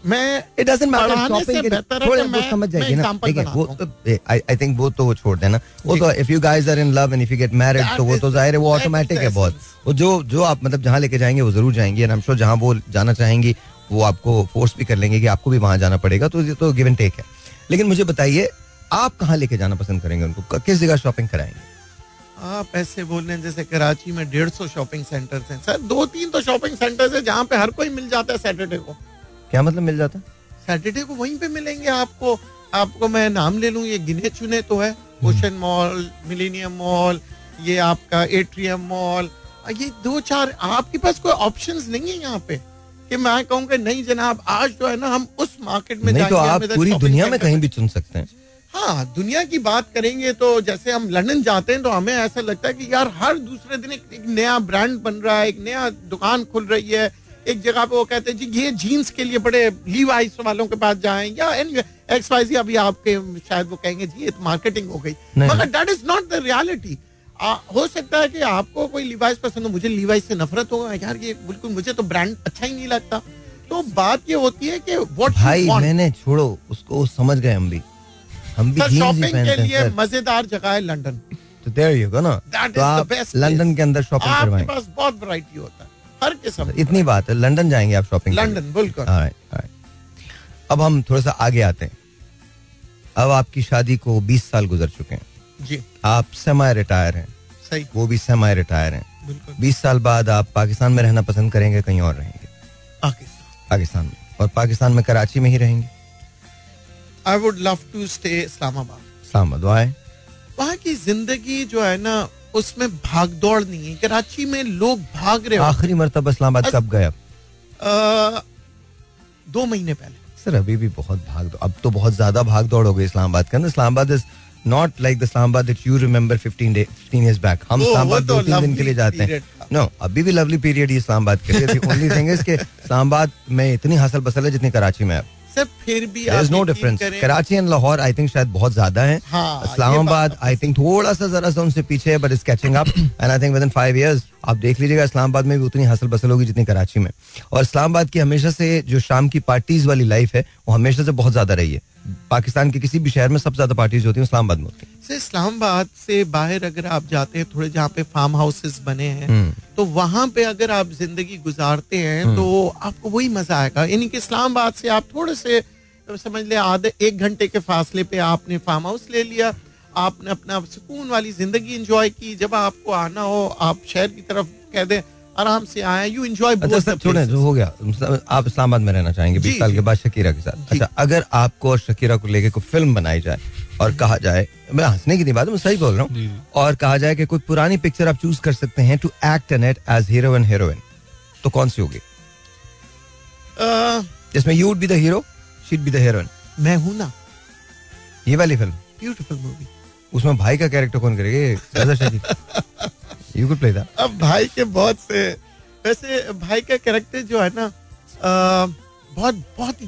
मैं इट डजंट मैटर शॉपिंग थोड़े वो समझ जाएगी ना। ठीक वो आई आई थिंक वो तो छोड़ देना। वो तो if you guys are in love and if you get married तो वो तो ज़ाहिर है वो ऑटोमेटिक है बहुत वो जो जो आप मतलब जहाँ लेके जाएँगे वो ज़रूर जाएँगे। एंड आई एम श्योर जहाँ वो जाना चाहेंगी वो आपको फोर्स भी कर लेंगे कि आपको भी वहाँ जाना पड़ेगा। तो ये तो गिव एंड टेक है। लेकिन मुझे बताइए आप कहाँ लेके जाना पसंद करेंगे उनको? किस जगह शॉपिंग कराएँगे? आप ऐसे बोल रहे हैं जैसे कराची में डेढ़ सौ शॉपिंग सेंटर्स हैं। सर दो तीन तो शॉपिंग सेंटर्स है जहाँ पे हर कोई मिल जाता है सैटरडे को। क्या मतलब मिल जाता है? सैटरडे को वहीं पे मिलेंगे आपको। आपको मैं नाम ले लूँ ये गिने चुने तो है। ओशन मॉल मिलीनियम मॉल ये आपका एट्रियम मॉल ये दो चार आपके पास कोई ऑप्शंस नहीं है यहाँ पे कि मैं कहूँगा नहीं जनाब आज जो है ना हम उस मार्केट में नहीं तो आप पूरी दुनिया में कहीं भी चुन सकते हैं। हाँ दुनिया की बात करेंगे तो जैसे हम लंदन जाते हैं तो हमें ऐसा लगता है कि यार हर दूसरे दिन एक, एक नया ब्रांड बन रहा है एक नया दुकान खुल रही है। एक जगह पे वो कहते हैं जी ये जीन्स के लिए बड़े लीवाइस वालों के पास जाएँ या एक्स वाई जी अभी आपके शायद वो कहेंगे जी ये तो मार्केटिंग हो गई। मगर that is not the reality हो सकता है कि आपको कोई लिवाइस पसंद हो मुझे लिवाइस से नफरत होगा यार ये बिल्कुल मुझे तो ब्रांड अच्छा ही नहीं लगता। तो बात ये होती है कि व्हाट भाई मैंने छोड़ो उसको समझ गए हम भी। हम भी शॉपिंग के लिए मज़ेदार जगह है लंदन तो देयर यू गो ना। तो आप लंदन के अंदर शॉपिंग करवाएँ। आपके पास बहुत वैरायटी होता है। हर किस्म इतनी बात है। लंदन जाएँगे आप शॉपिंग लंदन बिल्कुल। अब हम थोड़ा सा आगे आते हैं। अब आपकी शादी को 20 साल गुजर चुके हैं। जी। आप सेमाई रिटायर हैं। सही। वो भी सेमाई रिटायर हैं बीस साल बाद आप पाकिस्तान में रहना पसंद करेंगे कहीं और रहेंगे? पाकिस्तान। पाकिस्तान में। और पाकिस्तान में कराची में ही रहेंगे? I would love to stay Islamabad. Islamabad. वहाँ की ज़िंदगी जो है ना उसमें भाग दौड़ नहीं है। कराची में लोग भाग रहे आखिरी मरतबा इस्लामाबाद कब गए दो महीने पहले। सर अभी भी बहुत भाग दौड़ अब तो बहुत ज़्यादा भाग दौड़ हो गई इस्लामाबाद के अंदर। Islamabad is not like the Islamabad that you remember 15 day 15 years back हम इस्लामाबाद तो दो तीन दिन के लिए जाते हैं। नो अभी भी लवली पीरियड ही इस्लामाबाद के लिए। ओनली थिंग इज़ के इस्लामाबाद में इतनी हसल बसल है जितनी कराची में है। सर फिर भी no difference Karachi and Lahore I think शायद बहुत ज़्यादा है। हाँ, इस्लामाबाद आई थिंक थोड़ा सा जरा सा उनसे पीछे है but is catching up and I think within five years आप देख लीजिएगा इस्लामाबाद में भी उतनी हासिल बसल होगी जितनी कराची में। और इस्लामाबाद की हमेशा से जो शाम की पार्टीज़ वाली लाइफ है वो हमेशा से बहुत ज़्यादा रही है। पाकिस्तान के किसी भी शहर में सबसे ज़्यादा पार्टीज़ होती है इस्लामाबाद में होती है इस्लामाबाद से बाहर अगर आप जाते हैं थोड़े जहाँ पे फार्म हाउसेस बने हैं हम्म। तो वहाँ पे अगर आप ज़िंदगी गुजारते हैं हम्म। तो आपको वही मज़ा आएगा यानी कि इस्लामाबाद से आप थोड़े से समझ ले आधे एक घंटे के फासले पे आपने फार्म हाउस ले लिया आपने अपना सुकून वाली ज़िंदगी एंजॉय की जब आपको आना हो आप शहर की तरफ़ कह दें आराम से आए यू एंजॉय अच्छा हो गया। आप इस्लामाबाद में रहना चाहेंगे बीस साल के बाद शकीरा के साथ। अच्छा अगर आपको और शकीरा को लेके कोई फ़िल्म बनाई जाए और कहा जाए मैं हंसने की नहीं बात मैं सही बोल रहा हूँ। और कहा जाए कि कोई पुरानी पिक्चर आप चूज़ कर सकते हैं to act in it as hero and heroine तो कौन सी होगी? जिसमें you would be the hero she'd be the heroine मैं हूँ ना। ये वाली फ़िल्म ब्यूटीफुल मूवी उसमें भाई का कैरेक्टर कौन करेगा? [LAUGHS] यू कुड प्ले दैट अब भाई के बहुत से वैसे भाई का कैरेक्टर जो है ना बहुत बहुत ही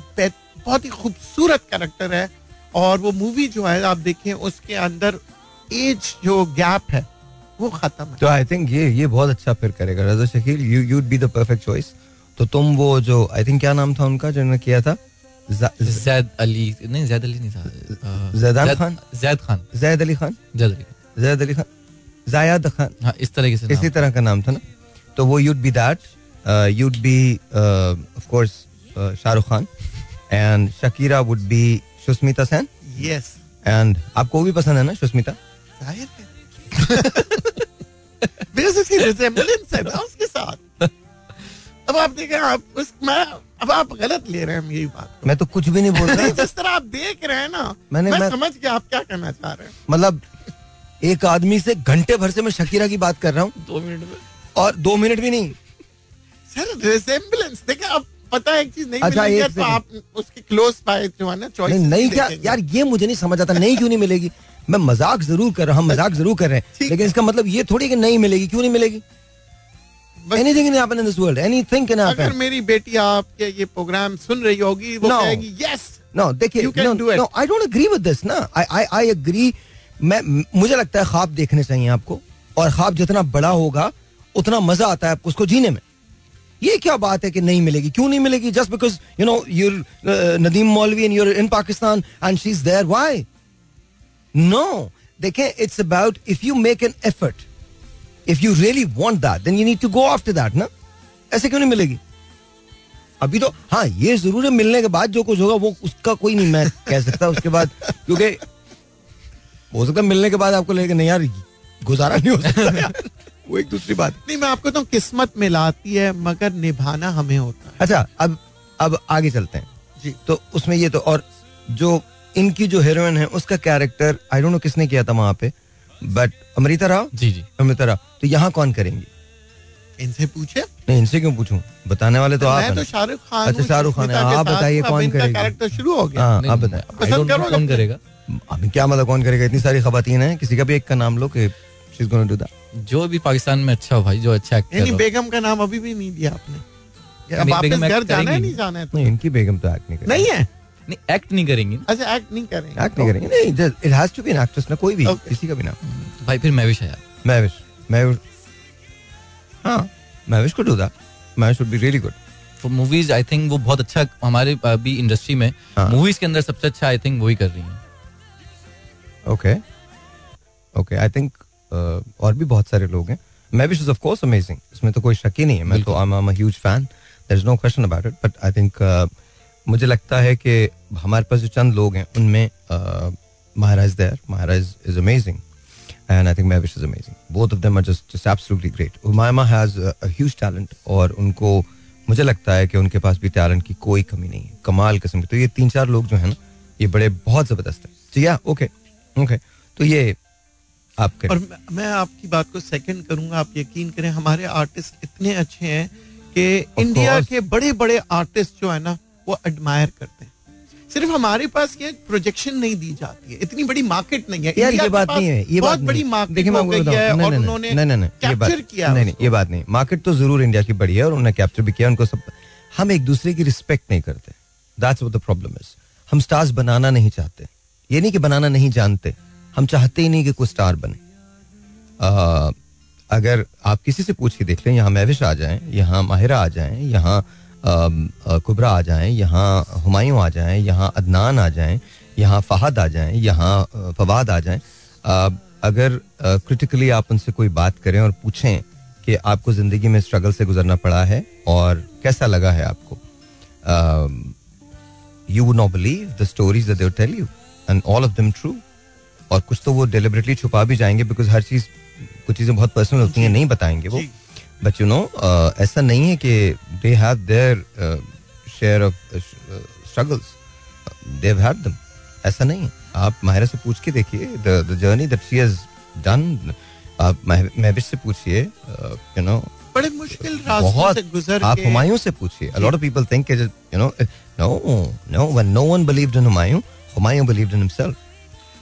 बहुत ही खूबसूरत कैरेक्टर है। और वो मूवी जो है आप देखें उसके अंदर एज जो गैप है वो खत्म है। तो आई थिंक ये ये बहुत अच्छा फिर करेगा। Raza Shakeel you you'd be the perfect choice तो तुम वो जो आई थिंक क्या नाम था उनका जिन्होंने किया था? जैद अली नहीं जैद अली नहीं था। जैदान खान? जैद खान। जैद अली खान? जैद अली जैद अली खान। जायद खान हाँ इस तरह से इसी तरह का नाम था ना? तो वो you'd be that you'd be of course Shahrukh Khan and Shakira would be Sushmita Sen yes and आपको भी पसंद है ना सुष्मिता बेसिकली रिजेम्बलेंस ना उसके साथ। अब आप देखें आप उस मैं अब आप गलत ले रहे हैं मेरी बात मैं तो कुछ भी नहीं बोल रहा। जिस तरह आप देख रहे हैं ना मैंने मैं, मैं समझ गया आप क्या कहना चाह रहे हैं। मतलब एक आदमी से घंटे भर से मैं शकीरा की बात कर रहा हूँ। दो मिनट में। और दो मिनट भी नहीं। सर रिजेम्बलेंस देखें आप पता है एक चीज़ नहीं अच्छा एक तो आप उसके क्लोज पाए जो है ना चॉइस नहीं, नहीं क्या यार ये मुझे नहीं समझ आता नहीं क्यों नहीं मिलेगी? मैं मज़ाक ज़रूर कर रहा हूँ मज़ाक ज़रूर कर रहे हैं। लेकिन इसका मतलब ये थोड़ी कि नहीं मिलेगी क्यों नहीं मिलेगी? anything can happen in this world anything can happen अगर मेरी बेटी आपके ये प्रोग्राम सुन रही होगी वो no. कहेगी यस नो देखिए no I don't agree with this ना। आई आई आई एग्री मैं, मुझे लगता है ख्वाब देखने चाहिए आपको, और ख्वाब जितना बड़ा होगा, उतना मज़ा आता है आपको उसको जीने में। ये क्या बात है कि नहीं मिलेगी? क्यों नहीं मिलेगी? Just because you know you're Nadeem Maulvi and you're in Pakistan and she is there why no देखें it's about if you make an effort if you really want that then you need to go after that ना? ऐसे क्यों नहीं मिलेगी? अभी तो हाँ ये ज़रूर है, मिलने के बाद जो कुछ होगा, वो उसका कोई नहीं, मैं कह सकता उसके बाद, क्योंकि हो सकता है मिलने के बाद आपको लगेगा नहीं यार गुजारा नहीं हो सकता। [LAUGHS] वो एक दूसरी बात। नहीं मैं आपको तो किस्मत मिलाती है मगर निभाना हमें होता है। अच्छा अब अब आगे चलते हैं। जी। तो उसमें ये तो और जो इनकी जो हीरोइन है उसका कैरेक्टर आई डोंट नो किसने किया था वहाँ पे बट अमृता राव? जी जी। अमृता राव। तो यहाँ कौन करेंगी? इनसे पूछे? नहीं इनसे क्यों पूछूँ? बताने वाले तो आप तो शाहरुख खान अच्छा शाहरुख खान आप बताइए कौन करेगा? कैरेक्टर शुरू हो गया। हाँ आप बताएँ। पसंद कौन करेगा। अभी क्या मतलब कौन करेगा? इतनी सारी खवातीन है। किसी का भी एक का नाम लो कि she is going to that जो भी पाकिस्तान में अच्छा हो भाई जो अच्छा यानी बेगम का नाम अभी भी नहीं दिया आपने। अब वापस घर जाना है नहीं जाना है नहीं इनकी बेगम तो एक्ट नहीं नहीं है? नहीं एक्ट नहीं करेंगी। अच्छा एक्ट नहीं करेंगे। एक्ट नहीं करेंगे। नहीं it has to be an actress ना कोई भी किसी का भी नाम। तो भाई फिर मैविश है यार। मैविश मैविश हाँ मैविश को do that Mehwish would be really good for movies I think वो बहुत अच्छा हमारे अभी इंडस्ट्री में मूवीज़ हाँ। के अंदर सबसे अच्छा आई थिंक वही कर रही हैं। ओके ओके आई थिंक और भी बहुत सारे लोग हैं। Mehwish is of course amazing इसमें तो कोई शक ही नहीं है। मैं तो I am a huge fan there is no question about it but I think मुझे लगता है कि हमारे पास जो चंद लोग हैं उनमें महाराज there Maharaj is amazing and I think Mehwish is amazing both of them are just just absolutely great Umaima has a huge talent और उनको मुझे लगता है कि उनके पास भी टैलेंट की कोई कमी नहीं है। कमाल किस्म की। तो ये तीन चार लोग जो है ना ये बड़े बहुत ज़बरदस्त है। या ओके ओके तो ये आप और मैं आपकी बात को सेकंड करूँगा आप यकीन करें हमारे आर्टिस्ट इतने अच्छे हैं कि इंडिया के बड़े बड़े आर्टिस्ट जो है ना वो एडमायर करते हैं। सिर्फ़ हमारे पास ये प्रोजेक्शन नहीं दी जाती है। इतनी बड़ी मार्केट नहीं है। यार ये बात नहीं है ये बहुत बड़ी मार्केट हो। गई है और उन्होंने कैप्चर किया नहीं नहीं ये बात नहीं। मार्केट तो ज़रूर इंडिया की बड़ी है और उन्होंने कैप्चर भी किया। उनको सब हम एक दूसरे की रिस्पेक्ट नहीं करते। That's what the problem is हम स्टार्स बनाना नहीं चाहते। ये नहीं कि बनाना नहीं जानते हम चाहते ही नहीं कि कोई स्टार बने। आ, अगर आप किसी से पूछ के देख लें यहाँ महविश आ जाएँ यहाँ माहिरा आ जाएँ यहाँ कुबरा आ जाएँ यहाँ हुमायूं आ जाएँ यहाँ अदनान आ जाएँ यहाँ फहद आ जाएँ यहाँ फवाद आ जाएँ अगर क्रिटिकली आप उनसे कोई बात करें और पूछें कि आपको ज़िंदगी में स्ट्रगल से गुजरना पड़ा है और कैसा लगा है आपको you not believe the stories that they tell you and all of them true और कुछ तो वो डिलिबरेटली छुपा भी जाएँगे बिकॉज़ हर चीज़ कुछ चीज़ें बहुत पर्सनल होती हैं नहीं बताएँगे वो। बट यू नो ऐसा नहीं है कि they have their share of struggles they have had them ऐसा नहीं है। आप माहिरा से पूछ के देखिए the journey that she has done आप महविश से पूछिए यू नो बड़े मुश्किल रास्तों से गुजर आप हुमायूं से पूछिए। A lot of people think you know no no when no one believed in Humayun Humayun believed in himself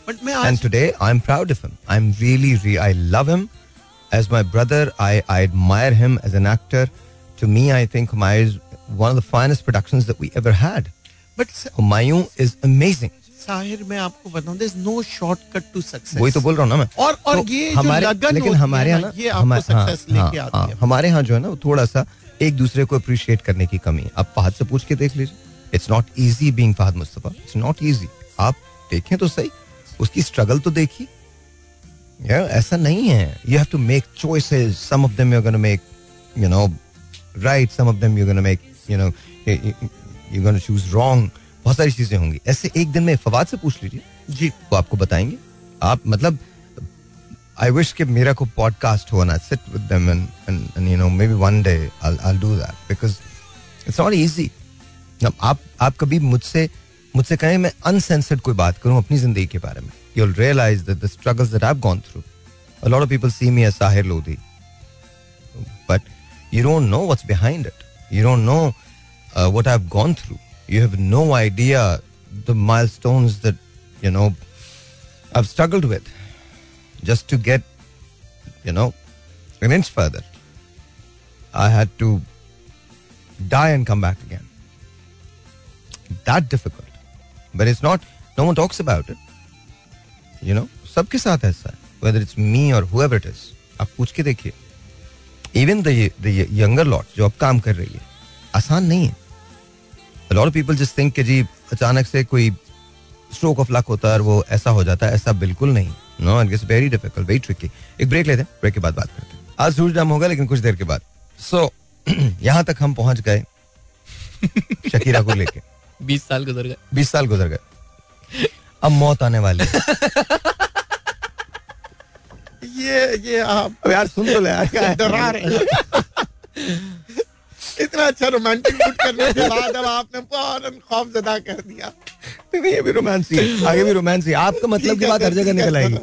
but मैं and today I'm proud of him I'm really, really I love him as my brother, I, I admire him as an actor. To me, I think Humayun is one of the finest productions that we ever had. But Humayun is amazing. Sahir मैं आपको बताऊँ there is no shortcut to success वही तो बोल रहा हूँ ना मैं और और तो ये हमारे लेकिन हमारे यहाँ ये आपको सक्सेस हाँ, लेके हाँ, आती है हमारे यहाँ जो है ना थोड़ा सा एक दूसरे को अप्रिशिएट करने की कमी आप फहद से पूछ के देख लीजिए it's not easy being Fahad Mustafa it's not easy आप देखें तो सही। उसकी स्ट्रगल तो देखिए Yeah, ऐसा नहीं है। You have to make choices some of them you are gonna make you know right some of them you gonna make you know you gonna choose wrong बहुत सारी चीज़ें होंगी। ऐसे एक दिन में फवाद से पूछ लीजिए। जी। वो आपको बताएँगे। आप मतलब आई विश कि मेरा को पॉडकास्ट हो ना। Sit with them and and you know maybe one day I I do that because it's not easy आप आप कभी मुझसे मुझसे कहें मैं अनसेंसर्ड कोई बात करूँ अपनी ज़िंदगी के बारे में you realise that the struggles that I have gone through a lot of people see me as Sahir Lodi but you don't know what's behind it you don't know uh, what I've gone through you have no idea the milestones that you know I've struggled with just to get, you know, an inch further. I had to die and come back again. That difficult. But it's not, no one talks about it. You know, सबके साथ ऐसा है whether it's me or whoever it is. आप पूछ के देखिए। Even the younger lot जो अब काम कर रही है आसान नहीं है। Lot of people just कि जी अचानक से कोई स्ट्रोक ऑफ़ लक होता है और वो ऐसा हो जाता है ऐसा बिल्कुल नहीं। No it gets very difficult very tricky एक ब्रेक लेते हैं ब्रेक के बाद बात करते हैं। आज सूरज डम होगा लेकिन कुछ देर के बाद। सो so, [CLEARS THROAT] यहाँ तक हम पहुँच गए [LAUGHS] शकीरा को लेके। बीस साल गुजर गए। बीस साल गुजर गए। अब मौत आने वाली ये ये आप यार सुन तो ले यार डरा रहे इतना अच्छा रोमांटिक मूड करने के बाद अब आपने फ़ौरन खौफ जदा कर दिया। नहीं ये भी रोमांस ही आगे भी रोमांस ही आपका मतलब की बात हर जगह निकल आएगी।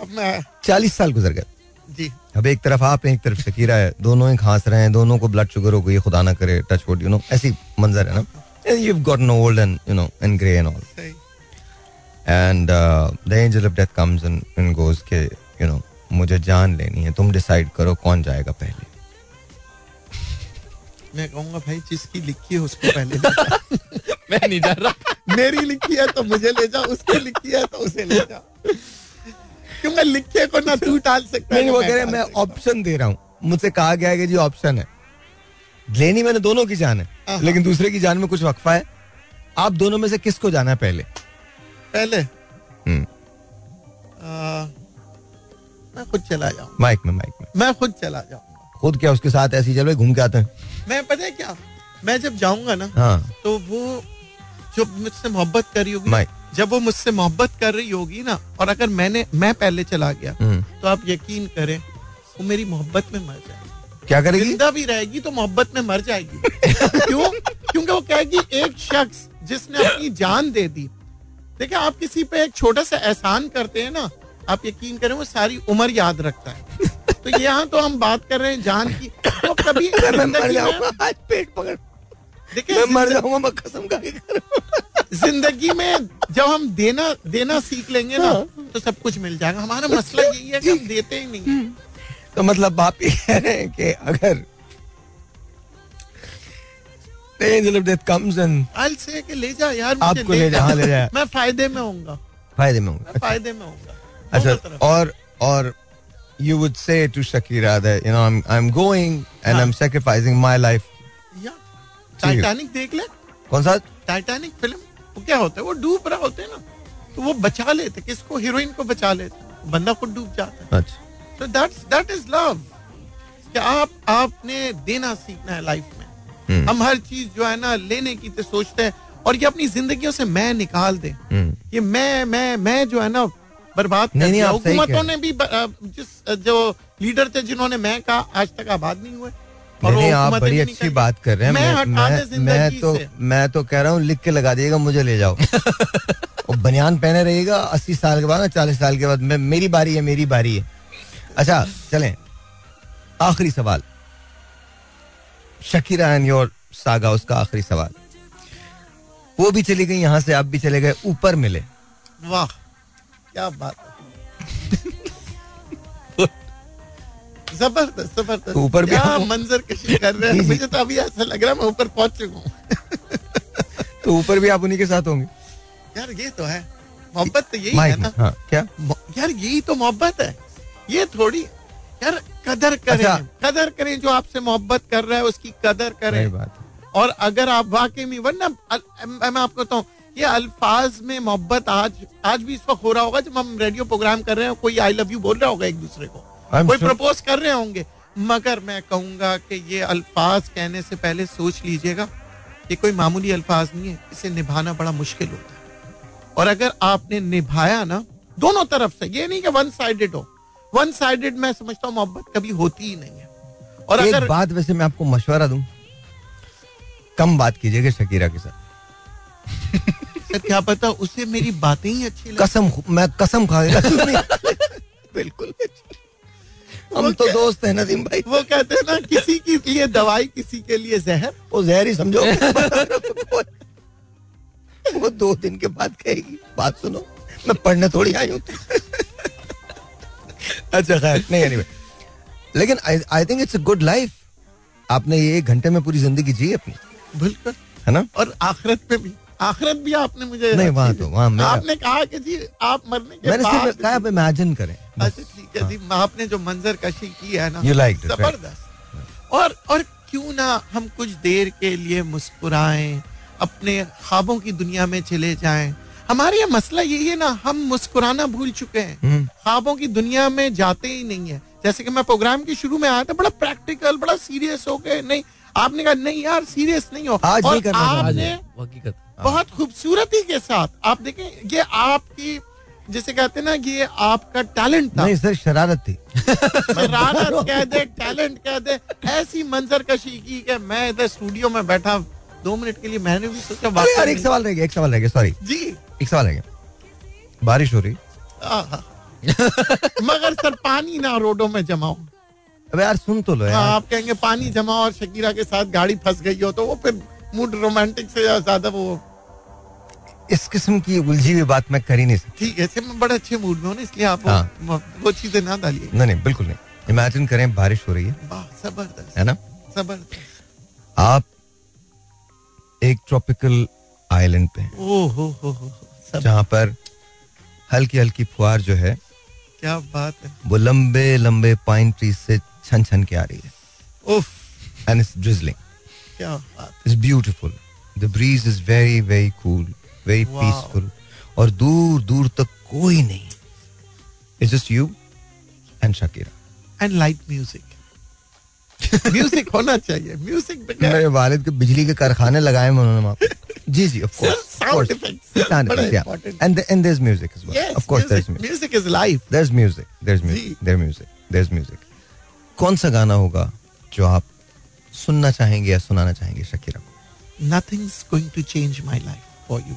अब मैं चालीस साल गुजर गए। जी। अब एक तरफ़ आप एक तरफ़ शकीरा है। दोनों ही खांस रहे हैं दोनों को ब्लड शुगर हो गई खुदा ना करे टच वुड यू नो ऐसी मंजर है ना। You got no old and you know and grey and all and the angel of death comes and and goes के यू नो मुझे जान लेनी है तुम डिसाइड करो कौन जाएगा पहले. [LAUGHS] मैं कहूँगा भाई जिसकी लिखी है उसको पहले [LAUGHS] मैं नहीं जा रहा। [LAUGHS] मेरी लिखी है तो मुझे ले जाओ उसकी लिखी है तो उसे ले जाओ क्योंकि लिखे को ना तू डाल सकता नहीं वो कह रहे मैं ऑप्शन दे रहा हूँ। मुझसे कहा गया है कि जी ऑप्शन है। लेनी मैंने दोनों की जान है। लेकिन दूसरे की जान में कुछ वक्फा है। आप दोनों में से किसको जाना है पहले? पहले? हम्म। मैं खुद चला जाऊँ माइक में माइक में। मैं खुद चला जाऊँ खुद क्या उसके साथ ऐसी चलो घूम के आते हैं? मैं पता है क्या? मैं जब जाऊँगा ना हाँ. तो वो जो मुझसे मोहब्बत कर रही होगी जब वो मुझसे मोहब्बत कर रही होगी ना और अगर मैंने मैं पहले चला गया हम्म। तो आप यकीन करें वो मेरी मोहब्बत में मर जाएगी। क्या करेगी? ज़िंदा भी रहेगी तो मोहब्बत में मर जाएगी। [LAUGHS] क्यों? क्योंकि वो कहेगी एक शख्स जिसने अपनी जान दे दी। देखिए आप किसी पे एक छोटा सा एहसान करते हैं ना आप यकीन करें वो सारी उम्र याद रखता है। तो यहाँ तो हम बात कर रहे हैं जान की। तो कभी [LAUGHS] पेट पकड़ देखिए मैं मर जाऊँगा मैं कसम का ज़िंदगी में जब हम देना देना सीख लेंगे ना हाँ। तो सब कुछ मिल जाएगा। हमारा मसला यही है कि हम देते ही नहीं। तो मतलब आप ये कह रहे हैं कि अगर angel of death comes and I'll say कि ले जा यार आपको ले जा हाँ ले जा। [LAUGHS] मैं फ़ायदे में होऊँगा। फ़ायदे में होऊँगा फ़ायदे में होऊँगा अच्छा और और you would say to Shakira that you know I'm I'm going and हाँ. I'm sacrificing my life. या टाइटैनिक देख ले। कौन सा? टाइटैनिक फ़िल्म वो क्या होता है? वो डूब रहा होते हैं ना। तो वो बचा लेते किसको? हीरोइन को बचा लेते। बंदा खुद डूब जाता है। अच्छा। तो दैट्स दैट इज़ लव कि आप आपने देना सीखना है लाइफ में। Hmm. हम हर चीज़ जो है ना लेने की तो सोचते हैं और ये अपनी ज़िंदगी से मैं निकाल दे। Hmm. ये मैं मैं मैं जो है ना बर्बाद कर दिया हुकूमतों ने भी जिस जो लीडर थे जिन्होंने मैं कहा आज तक आबाद नहीं हुए। और नहीं, आप बड़ी अच्छी बात कर रहे हैं। मैं, मैं, मैं तो मैं तो कह रहा हूँ लिख के लगा दिएगा मुझे ले जाओ। [LAUGHS] और बनियान पहने रहेगा अस्सी साल के बाद ना चालीस साल के बाद। मैं मेरी बारी है मेरी बारी है। अच्छा चलें। आखिरी सवाल। शकीरा एंड योर सागा उसका आखिरी सवाल। वो भी चली गई यहाँ से आप भी चले गए ऊपर मिले। वाह क्या बात ज़बरदस्त ज़बरदस्त। ऊपर भी मंजर कशी कर रहे हैं। मुझे तो अभी ऐसा लग रहा है मैं ऊपर पहुँच चुका हूँ। [LAUGHS] तो ऊपर भी आप उन्हीं के साथ होंगे। यार ये तो है। मोहब्बत तो यही है ना। हाँ, क्या? यार यही तो मोहब्बत है। ये थोड़ी यार कदर करें अच्छा, कदर करें जो आपसे मोहब्बत कर रहा है उसकी कदर करें। बात और अगर आप वाकई में वरना मैं आपको बताऊँ ये अल्फाज में मोहब्बत आज आज भी इस वक्त हो रहा होगा जब हम रेडियो प्रोग्राम कर रहे हैं कोई आई लव यू बोल रहा होगा एक दूसरे को। I'm कोई sure. प्रपोज कर रहे होंगे। मगर मैं कहूँगा कि ये अल्फाज कहने से पहले सोच लीजिएगा ये कोई मामूली अल्फाज नहीं है इसे निभाना बड़ा मुश्किल होता है। और अगर आपने निभाया ना दोनों तरफ़ से ये नहीं कि वन साइडेड हो वन साइडेड मैं समझता हूँ मोहब्बत कभी होती ही नहीं है। और एक अगर बात वैसे मैं आपको मशवरा दूँ कम बात कीजिएगा शकीरा के साथ। सर क्या पता उसे मेरी बातें ही अच्छी कसम मैं कसम खा बिल्कुल। हम तो दोस्त हैं नदीम भाई। वो कहते हैं ना किसी के लिए दवाई किसी के लिए जहर वो जहर ही समझो। वो दो दिन के बाद कहेगी बात सुनो मैं पढ़ने थोड़ी आई हूँ। अच्छा खैर नहीं anyway. लेकिन I think it's a good life आपने ये एक घंटे में पूरी ज़िंदगी जी अपनी। बिल्कुल। है ना? और आखिरत में भी आखिरत भी आपने मुझे नहीं वहाँ तो वहाँ आपने कहा कि जी आप मरने के मैंने सिर्फ़ कहा आप इमेजिन करें। अच्छा ठीक है जी हाँ। आपने जो मंजर कशी की है ना यू लाइक ज़बरदस्त। और और क्यों ना हम कुछ देर के लिए मुस्कुराएँ अपने ख्वाबों की दुनिया में चले जाएँ हमारे यहाँ मसला यही है ना हम मुस्कुराना भूल चुके हैं। हम्म। ख्वाबों की दुनिया में जाते ही नहीं है। जैसे कि मैं प्रोग्राम के शुरू में आया था बड़ा प्रैक्टिकल बड़ा सीरियस हो गए नहीं आपने कहा नहीं यार सीरियस नहीं हो। आज और नहीं आपने हाँ। बहुत खूबसूरती के साथ आप देखें ये आपकी जिसे कहते हैं ना ये आपका टैलेंट था। नहीं सर शरारत थी। [LAUGHS] शरारत कह दे टैलेंट कह दे ऐसी मंजर कशी की कि मैं इधर स्टूडियो में बैठा दो मिनट के लिए मैंने भी सोचा यार एक सवाल रह गया एक सवाल रह गया सॉरी जी। एक सवाल गया बारिश हो रही। मगर सर पानी ना रोडों में जमाओ। अबे यार सुन तो लो यार। हाँ, आप कहेंगे पानी जमा और शकीरा के साथ गाड़ी फंस गई हो तो वो फिर मूड रोमांटिक से ज़्यादा वो इस किस्म की उलझी हुई बात मैं कर ही नहीं सकती। ठीक है मैं बड़े अच्छे मूड में हूँ इसलिए आप हाँ. वो, वो चीज़ें ना डालिए। नहीं नहीं बिल्कुल नहीं। इमेजिन करें बारिश हो रही है। ज़बरदस्त। है ना? ज़बरदस्त। आप एक ट्रॉपिकल आइलैंड पे ओ हो हो हो। जहाँ पर हल्की हल्की फुहार जो है क्या बात है। वो लंबे लंबे पाइन ट्रीज से छन छन के आ रही है। उफ। एंड इट्स ड्रिजलिंग क्या बात it's beautiful the breeze is very very cool very peaceful और दूर दूर तक कोई नहीं। It's just you and Shakira and light music music होना चाहिए। म्यूज़िक मेरे वालिद के बिजली के कारखाने लगाए हैं उन्होंने वहाँ जी जी of course sound effect sound effect yeah and and there is music as well of course there is music music is life there is music there is music there music there is music कौन सा गाना होगा जो आप सुनना चाहेंगे या सुनाना चाहेंगे शकीरा को? Nothing is going to change my life for you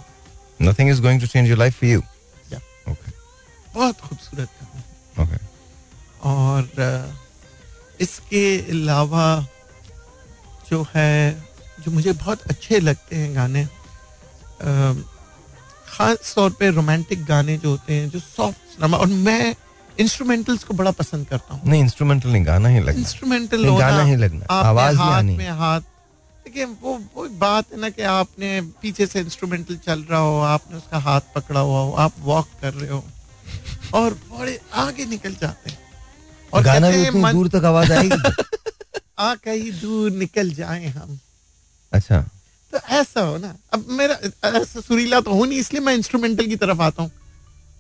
nothing is going to change your life for you yeah okay बहुत खूबसूरत गाना ओके और इसके अलावा जो है जो मुझे बहुत अच्छे लगते हैं गाने ख़ास तौर पे रोमांटिक गाने जो होते हैं जो सॉफ्ट और मैं इंस्ट्रूमेंटल्स को बड़ा पसंद करता हूँ। नहीं इंस्ट्रूमेंटल नहीं गाना ही लगना। इंस्ट्रूमेंटल गाना ही लगना आवाज़ हाथ में हाथ देखिए वो वो बात है ना कि आपने पीछे से इंस्ट्रूमेंटल चल रहा हो आपने उसका हाथ पकड़ा हुआ हो आप वॉक कर रहे हो और बड़े आगे निकल जाते हैं। और गाना भी उतनी दूर तक आवाज़ आएगी। [LAUGHS] आ कहीं दूर निकल जाए हम। अच्छा। तो ऐसा हो ना। अब मेरा ऐसा सुरीला तो हो नहीं इसलिए मैं इंस्ट्रूमेंटल की तरफ़ आता हूँ।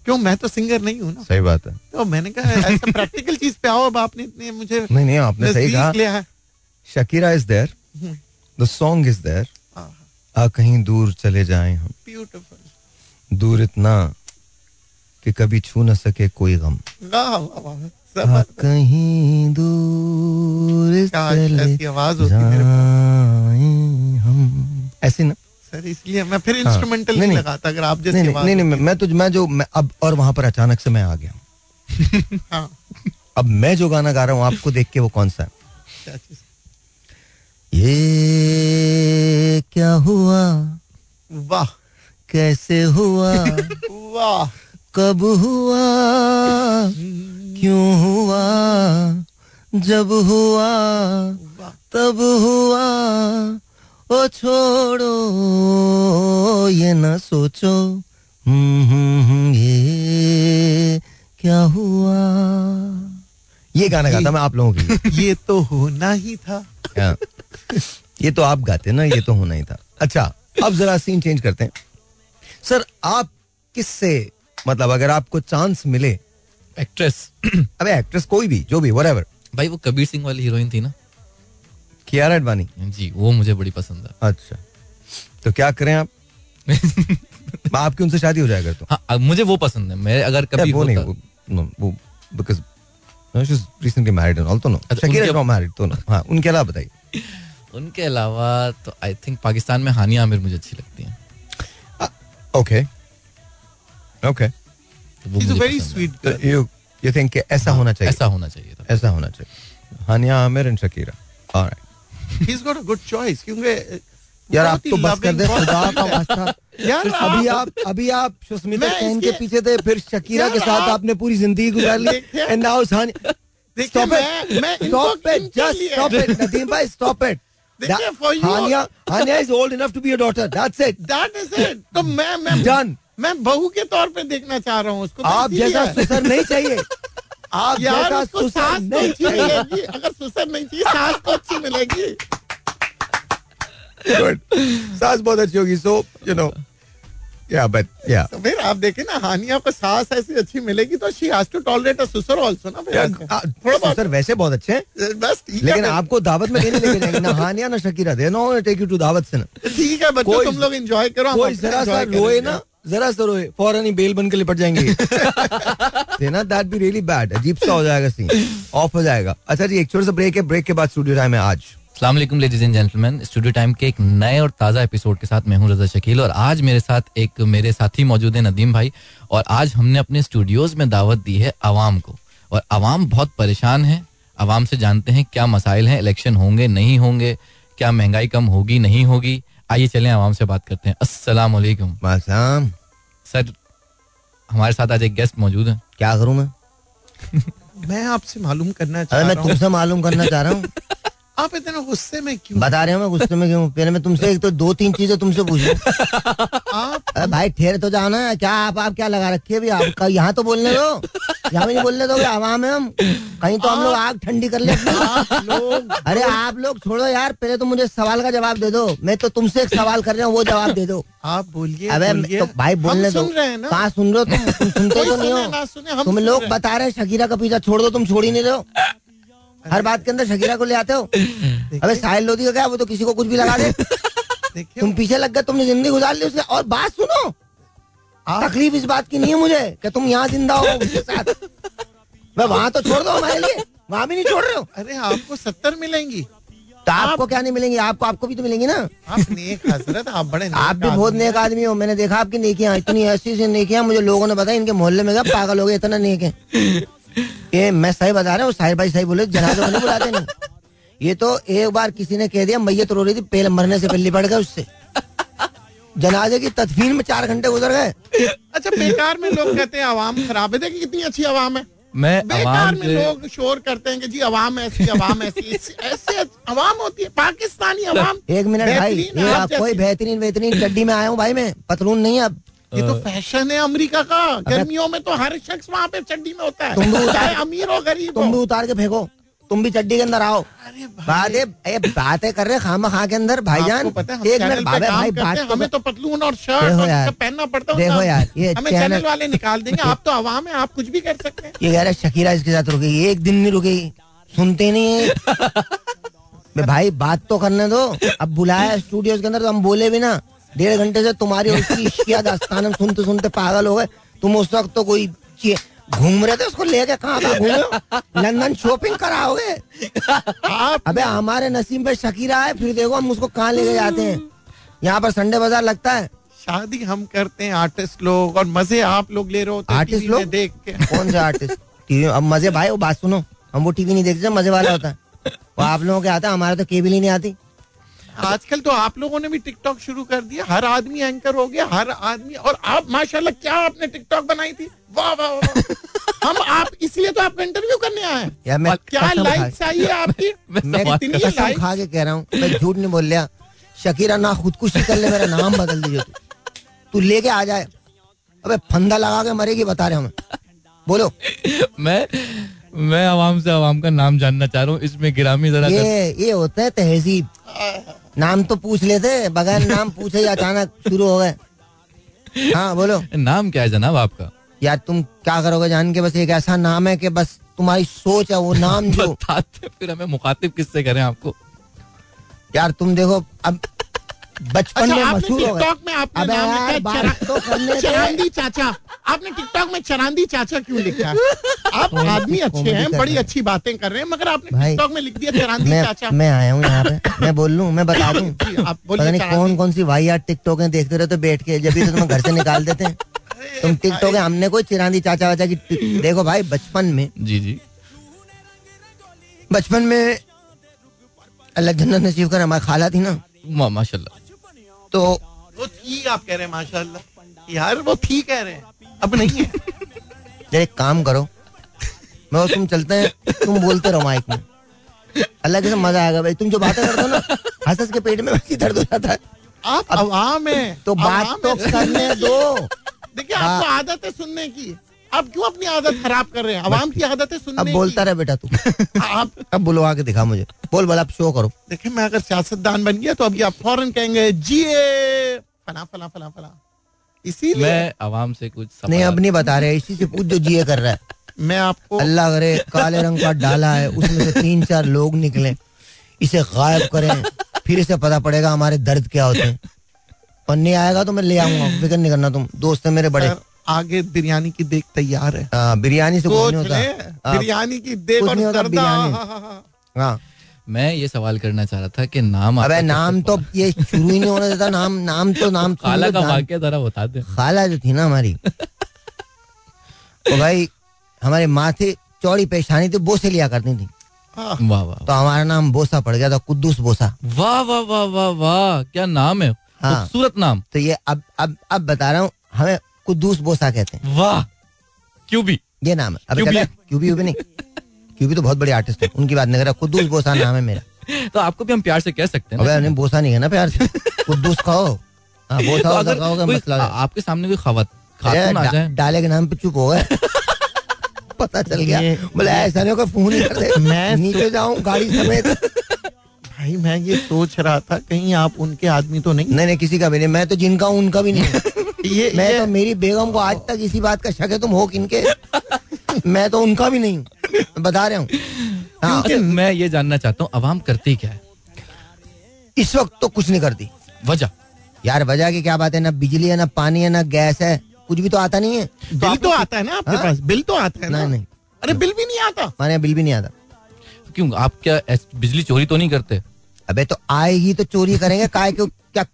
क्यों? मैं तो सिंगर नहीं हूँ ना। सही बात है। तो मैंने कहा ऐसा प्रैक्टिकल चीज़ पे आओ अब आपने इतने मुझे नहीं नहीं आपने सही कहा। Shakira is there the song is there आ कहीं दूर चले जाए हम। ब्यूटीफुल दूर इतना कि कभी छू न सके कोई गम। कहीं दूर आवाज़ होती हम। ऐसे ना। सर इसलिए मैं फिर इंस्ट्रूमेंटल हाँ, नहीं, नहीं लगाता अगर आप जैसे नहीं, नहीं, नहीं, मैं तो मैं जो मैं अब और वहाँ पर अचानक से मैं आ गया [LAUGHS] हाँ. अब मैं जो गाना गा रहा हूँ आपको देख के वो कौन सा है? ये क्या हुआ? वाह। कैसे हुआ? [LAUGHS] वाह। कब हुआ? क्यों हुआ? जब हुआ तब हुआ। ओ छोड़ो ये न सोचो। हम्म, हम्म, हम्म ये क्या हुआ? ये गाना गाता मैं आप लोगों के [LAUGHS] ये तो होना ही था। हाँ। ये तो आप गाते ना ये तो होना ही था। अच्छा अब जरा सीन चेंज करते हैं। सर आप किससे मतलब अगर आपको चांस मिले एक्ट्रेस [CLEARS THROAT] अबे एक्ट्रेस कोई भी जो भी वरेवर भाई वो कबीर सिंह वाली हीरोइन थी ना? कियारा एडवानी जी वो मुझे बड़ी पसंद है। अच्छा। तो क्या करें आप? [LAUGHS] आपकी उनसे शादी हो जाएगा तो। हाँ मुझे वो पसंद है। मैं अगर कभी वो नहीं वो, वो because recently married and all तो नो शकीरा नॉट मैरिड तो नो हाँ उनके अलावा बताइए। [LAUGHS] उनके अलावा तो आई थिंक पाकिस्तान में हानिया आमिर मुझे अच्छी लगती है। Okay okay very sweet you you think ऐसा हाँ, होना चाहिए। ऐसा होना चाहिए ऐसा होना चाहिए। Hania Aamir and Shakira. Alright he is got a good choice क्योंकि यार आप तो बस कर दे। खुदा का वास्ता यार अभी आप अभी आप सुस्मिता सेन के पीछे थे फिर शकीरा के साथ आपने पूरी ज़िंदगी गुजार ली। And now stop it stop it just stop it Nadeem भाई stop it Hania Hania is old enough to be a daughter that's it that is it तो मैं मैं डन मैं बहू के तौर पे देखना चाह रहा हूँ उसको तो आप जैसा सुसर नहीं चाहिए। आप जैसा सुसर नहीं चाहिए अगर सुसर नहीं चाहिए सास तो अच्छी मिलेगी। सास बहुत अच्छी होगी so you know yeah but या तो फिर आप देखें ना हानिया को सास ऐसी अच्छी मिलेगी तो she has to tolerate a सुसर आल्सो ना फिर थोड़ा बहुत वैसे बहुत अच्छे हैं बस लेकिन आपको दावत में नहीं लेके जाएँगे ना हानिया ना Shakira they no take you to दावत से ना। ठीक है बच्चों तुम लोग एंजॉय करो कोई जरा सा रोए ना जरा सा रोए फ़ौरन ही बेल बन के लिपट जाएँगे। ना दैट बी रियली बैड अजीब सा हो जाएगा सीन ऑफ़ हो जाएगा। अच्छा जी एक छोटा सा ब्रेक है। ब्रेक के बाद स्टूडियो टाइम है आज। Aslam ladies and gentleman studio time के एक नए और ताज़ा एपिसोड के साथ मैं हूँ रजा शकील और आज मेरे साथ एक मेरे साथी मौजूद है नदीम भाई और आज हमने अपने स्टूडियोज में दावत दी है आवाम को। और आवाम बहुत परेशान है। आवाम से जानते हैं क्या मसाइल हैं इलेक्शन होंगे नहीं होंगे क्या महँगाई कम होगी नहीं होगी। आइए चले आवाम से बात करते हैं। अस्सलाम सर हमारे साथ आज एक गेस्ट मौजूद है। क्या करूँ मैं? [LAUGHS] मैं आपसे मालूम करना चाह रहा हूँ। मैं तुमसे मालूम करना चाह रहा हूँ। आप इतना गुस्से में क्यों? बता रहे हो मैं गुस्से में क्यों? पहले मैं तुमसे एक तो दो तीन चीज़ें तुमसे पूछूँ आप भाई ठेर तो जाना है। क्या आप आप क्या लगा रखी है भी आप यहाँ तो बोलने दो। यहाँ भी नहीं बोलने दो आवाम है हम। कहीं तो हम लोग आग ठंडी कर ले। लोग अरे आप लोग छोड़ो यार पहले तो मुझे सवाल का जवाब दे दो। मैं तो तुमसे एक सवाल कर रहा हूँ वो जवाब दे दो। आप बोलिए अबे तो भाई बोलने दो। कहाँ सुन रहे हो तुम? तुम सुनते तो नहीं हो। तुम लोग बता रहे शकीरा का पीछा छोड़ दो तुम छोड़ ही नहीं रहे हो। हर बात के अंदर शकीरा को ले आते हो? अबे साहिल लोधी का क्या? वो तो किसी को कुछ भी लगा दे। तुम पीछे लग गए तुमने ज़िंदगी गुजार ली उसके। और बात सुनो। तकलीफ़ इस बात की नहीं है मुझे कि तुम यहाँ ज़िंदा हो उसके साथ। मैं वहाँ तो छोड़ दो हमारे लिए। वहाँ भी नहीं छोड़ रहे हो। अरे आपको सत्तर मिलेंगी। तो आपको क्या नहीं मिलेंगी? आपको आपको भी तो मिलेंगी ना। आप नेक हज़रत आप बड़े आप भी बहुत नेक आदमी हो। मैंने देखा आपकी नेकियाँ इतनी ऐसी सी नेकियाँ। मुझे लोगों ने बताया इनके मोहल्ले में क्या पागल हो गए इतना नेक है। ये मैं सही बता रहा हूँ साहिर भाई सही बोले जनाजे को नहीं बुलाते नहीं। ये तो एक बार किसी ने कह दिया मैयत रो रही थी पहले मरने से पहले पड़ गए उससे। जनाजे की तदफीन में चार घंटे गुजर गए। अच्छा बेकार में लोग कहते हैं आवाम खराब है। देखिए कितनी अच्छी आवाम है। मैं बेकार में लोग शोर करते हैं कि जी अवाम ऐसी अवाम ऐसी [LAUGHS] ऐसे अवाम होती है पाकिस्तानी अवाम एक मिनट भाई कोई बेहतरीन बेहतरीन गड्डी में आया हूँ भाई मैं पतलून नहीं अब। ये तो फ़ैशन है अमेरिका का। गर्मियों में तो हर शख्स वहाँ पे चड्डी में होता है। तुम भी उतार अमीर हो गरीब तुम भी उतार के फेंको। तुम भी चड्डी के अंदर आओ। बातें बातें कर रहे खामा खा के अंदर भाईजान एक मिनट भाई भाई बात तो हमें तो पतलून और शर्ट पहनना पड़ता है देखो यार ये हमें चैनल वाले निकाल देंगे आप तो आवाम है आप कुछ भी कर सकते हैं। ये कह रहे शकीरा इसके साथ रुकेगी एक दिन नहीं रुकेगी। सुनते नहीं है [LAUGHS] भाई बात तो करने दो। अब बुलाया स्टूडियो के अंदर तो हम बोले भी ना। डेढ़ घंटे से तुम्हारी उसकी [LAUGHS] इश्किया दास्तान सुनते सुनते पागल हो गए। तुम उस वक्त तो कोई घूम रहे थे उसको लेके? कहाँ कहाँ घूमे लंदन शॉपिंग कराओगे? अबे हमारे नसीब पे शकीरा है फिर देखो हम उसको कहाँ लेके जाते हैं। यहाँ पर संडे बाज़ार लगता है। शादी हम करते हैं आर्टिस्ट लोग और मज़े आप लोग ले रहे होते आर्टिस्ट लोग? देख के। कौन से आर्टिस्ट टीवी अब मज़े भाई वो बात सुनो। हम वो टीवी नहीं देखते मज़े वाला होता है। वो आप लोगों के आता है हमारे तो केबल ही नहीं आती। आजकल तो आप लोगों ने भी टिकटॉक शुरू कर दिया। हर आदमी एंकर हो गया हर आदमी और आप माशाल्लाह क्या आपने टिकटॉक बनाई थी? वाह वाह वाह [LAUGHS] हम आप इसलिए तो आपका इंटरव्यू करने आए हैं। मैं क्या लाइक चाहिए आपकी? [LAUGHS] मैं इतनी लाइक खा के कह रहा हूँ मैं झूठ नहीं बोल रहा। शकीरा ना खुदकुशी कर ले मेरा नाम बदल दीजिए। तू लेके आ जाए। अबे फंदा लगा के मरेगी बता रहे हमें बोलो। मैं मैं आवाम से आवाम का नाम जानना चाह रहा हूँ। इसमें गिरामी जरा ये ये होता है तहजीब। नाम तो पूछ लेते बगैर नाम पूछे ही अचानक शुरू हो गए। हाँ बोलो। नाम क्या है जनाब आपका? यार तुम क्या करोगे जान के? बस एक ऐसा नाम है कि बस तुम्हारी सोच है वो नाम जो [LAUGHS] फिर हमें मुखातिब किससे करें आपको? यार तुम देखो अब बचपन अच्छा, में मशहूर हो टिकटॉक में आपने नाम लिखा तो चरांदी चाचा। आपने टिकटॉक में चरांदी चाचा क्यों लिखा? आप आदमी अच्छे हैं बड़ी अच्छी बातें कर रहे हैं मगर आपने टिकटॉक में लिख दिया चरांदी चाचा। मैं आया हूँ यहाँ पे। मैं बोल लू मैं बता दूँ। [LAUGHS] आप बोलिए कौन कौन सी भाई यार टिकटॉक देखते रहते बैठ के जब भी तो तुम्हें घर से निकाल देते हैं। तुम टिकटॉक हमने कोई चिरांदी चाचा वाचा की देखो भाई बचपन में जी जी। बचपन में अल्लाह जन्नत नसीब कर हमारी खाला थी ना। माशाल्लाह। तो वो थी आप कह रहे हैं माशाल्लाह। यार वो थी कह रहे हैं। अब नहीं है। एक काम करो। मैं और तुम चलते हैं। तुम बोलते रहो माइक में। अल्लाह के मज़ा आएगा भाई। तुम जो बातें करते हो ना हंस हंस के पेट में वैसे दर्द हो जाता है। आप आवाम है। तो बात तो करने दो। देखिए आपको हाँ। आदत है सुनने की आप क्यों अपनी आदत खराब कर रहे हैं? आवाम की आदत है सुनने अब बोलता रहे। बेटा तू। [LAUGHS] आप अब बुलवा के दिखा मुझे। बोल बोल आप शो करो। देखिए मैं अगर सियासतदान बन गया तो अभी आप फ़ौरन कहेंगे जी फला फला फला फला। इसीलिए मैं आवाम से कुछ नहीं अब नहीं बता रहे इसी से पूछ जो जीए कर रहा है। [LAUGHS] मैं आपको अल्लाह करे काले रंग का डाला है उसमें से तीन चार लोग निकले। इसे गायब करें फिर इसे पता पड़ेगा हमारे दर्द क्या होते हैं। और नहीं आएगा तो मैं ले आऊँगा फ़िक्र नहीं करना तुम दोस्त है मेरे बड़े। आगे बिरयानी की देख तैयार है। आ, हाँ, बिरयानी से कुछ नहीं होता। हाँ। बिरयानी की देख और हाँ, हाँ मैं ये सवाल करना चाह रहा था कि नाम अबे नाम तो ये शुरू ही नहीं होने देता नाम नाम तो नाम [LAUGHS] खाला का वाक्य जरा बता दे। खाला जो थी ना हमारी। तो भाई हमारे माथे चौड़ी पेशानी थी बोसे लिया करती थी। वाह वाह तो हमारा नाम बोसा पड़ गया था कुद्दूस बोसा। वाह वाह वाह वाह वाह। क्या नाम है? हाँ। खूबसूरत नाम। तो ये अब अब अब बता रहा हूँ हमें कुद्दूस बोसा कहते हैं। वाह क्यूबी ये नाम है। अब क्यूबी क्यूबी नहीं। क्यूबी तो बहुत बड़े आर्टिस्ट है। उनकी बात नहीं कर रहा कुद्दूस बोसा नाम है मेरा। तो आपको भी हम प्यार से कह सकते हैं अबे बोसा नहीं है ना प्यार से। कुद्दूस खाओ। हाँ बोसा तो खाओगे मसला आपके सामने कोई खवत जाए। डाले के नाम पे चुप हो गए। पता चल गया। बोले ऐसा नहीं होगा फ़ोन ही कर दे। [LAUGHS] मैं नीचे जाऊँ गाड़ी समेत। भाई मैं ये सोच रहा था कहीं आप उनके आदमी तो नहीं? नहीं नहीं किसी का भी नहीं। मैं तो जिनका हूँ उनका भी नहीं। ये मैं ये... तो मेरी बेगम को आज तक इसी बात का शक है तुम हो किनके [LAUGHS] मैं तो उनका भी नहीं हूँ बता रहा हूँ। हाँ, मैं ये जानना चाहता हूँ अवाम करती क्या है? इस वक्त तो कुछ नहीं करती। वजह? यार वजह की क्या बात है? ना बिजली है ना पानी है ना गैस है कुछ भी तो आता नहीं है। बिल तो आता है ना आपके हाँ? पास? बिल तो आता है ना? नहीं अरे बिल भी नहीं आता? हमारे बिल भी नहीं आता। क्यों? आप क्या बिजली चोरी तो नहीं करते? अबे तो आएगी तो चोरी करेंगे काय क्यों क्या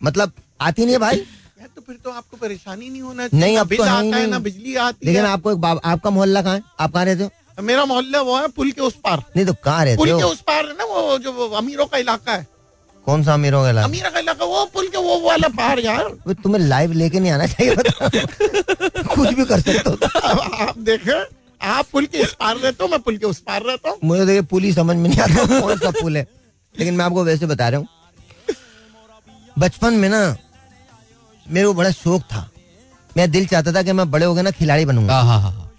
मतलब आती नहीं है भाई? तो फिर तो आपको परेशानी नहीं होना चाहिए। नहीं अब बिल तो आता है ना बिजली आती लेकिन है आपको एक आपका मोहल्ला कहाँ है? आप कहाँ रहते हो? मेरा मोहल्ला वो है पुल के उस पार। नहीं तो कहाँ रहते पुल के उस पार है ना वो जो अमीरों का इलाका है। कौन सा अमीरों का इलाका? अमीरों का इलाका वो पुल के वो वाला पार यार। तुम्हें लाइव लेके नहीं आना चाहिए [LAUGHS] कुछ भी कर सकते हो। आप देखे आप पुल के इस पार रहते हो मैं पुल के उस पार रहता हूँ। मुझे देखिए पुल ही समझ में नहीं आता कौन सा पुल है। लेकिन मैं आपको वैसे बता रहा हूँ। बचपन में ना मेरे को बड़ा शौक था। मैं दिल चाहता था कि मैं बड़े हो गए ना खिलाड़ी बनूँगा। हाँ, हाँ, हाँ,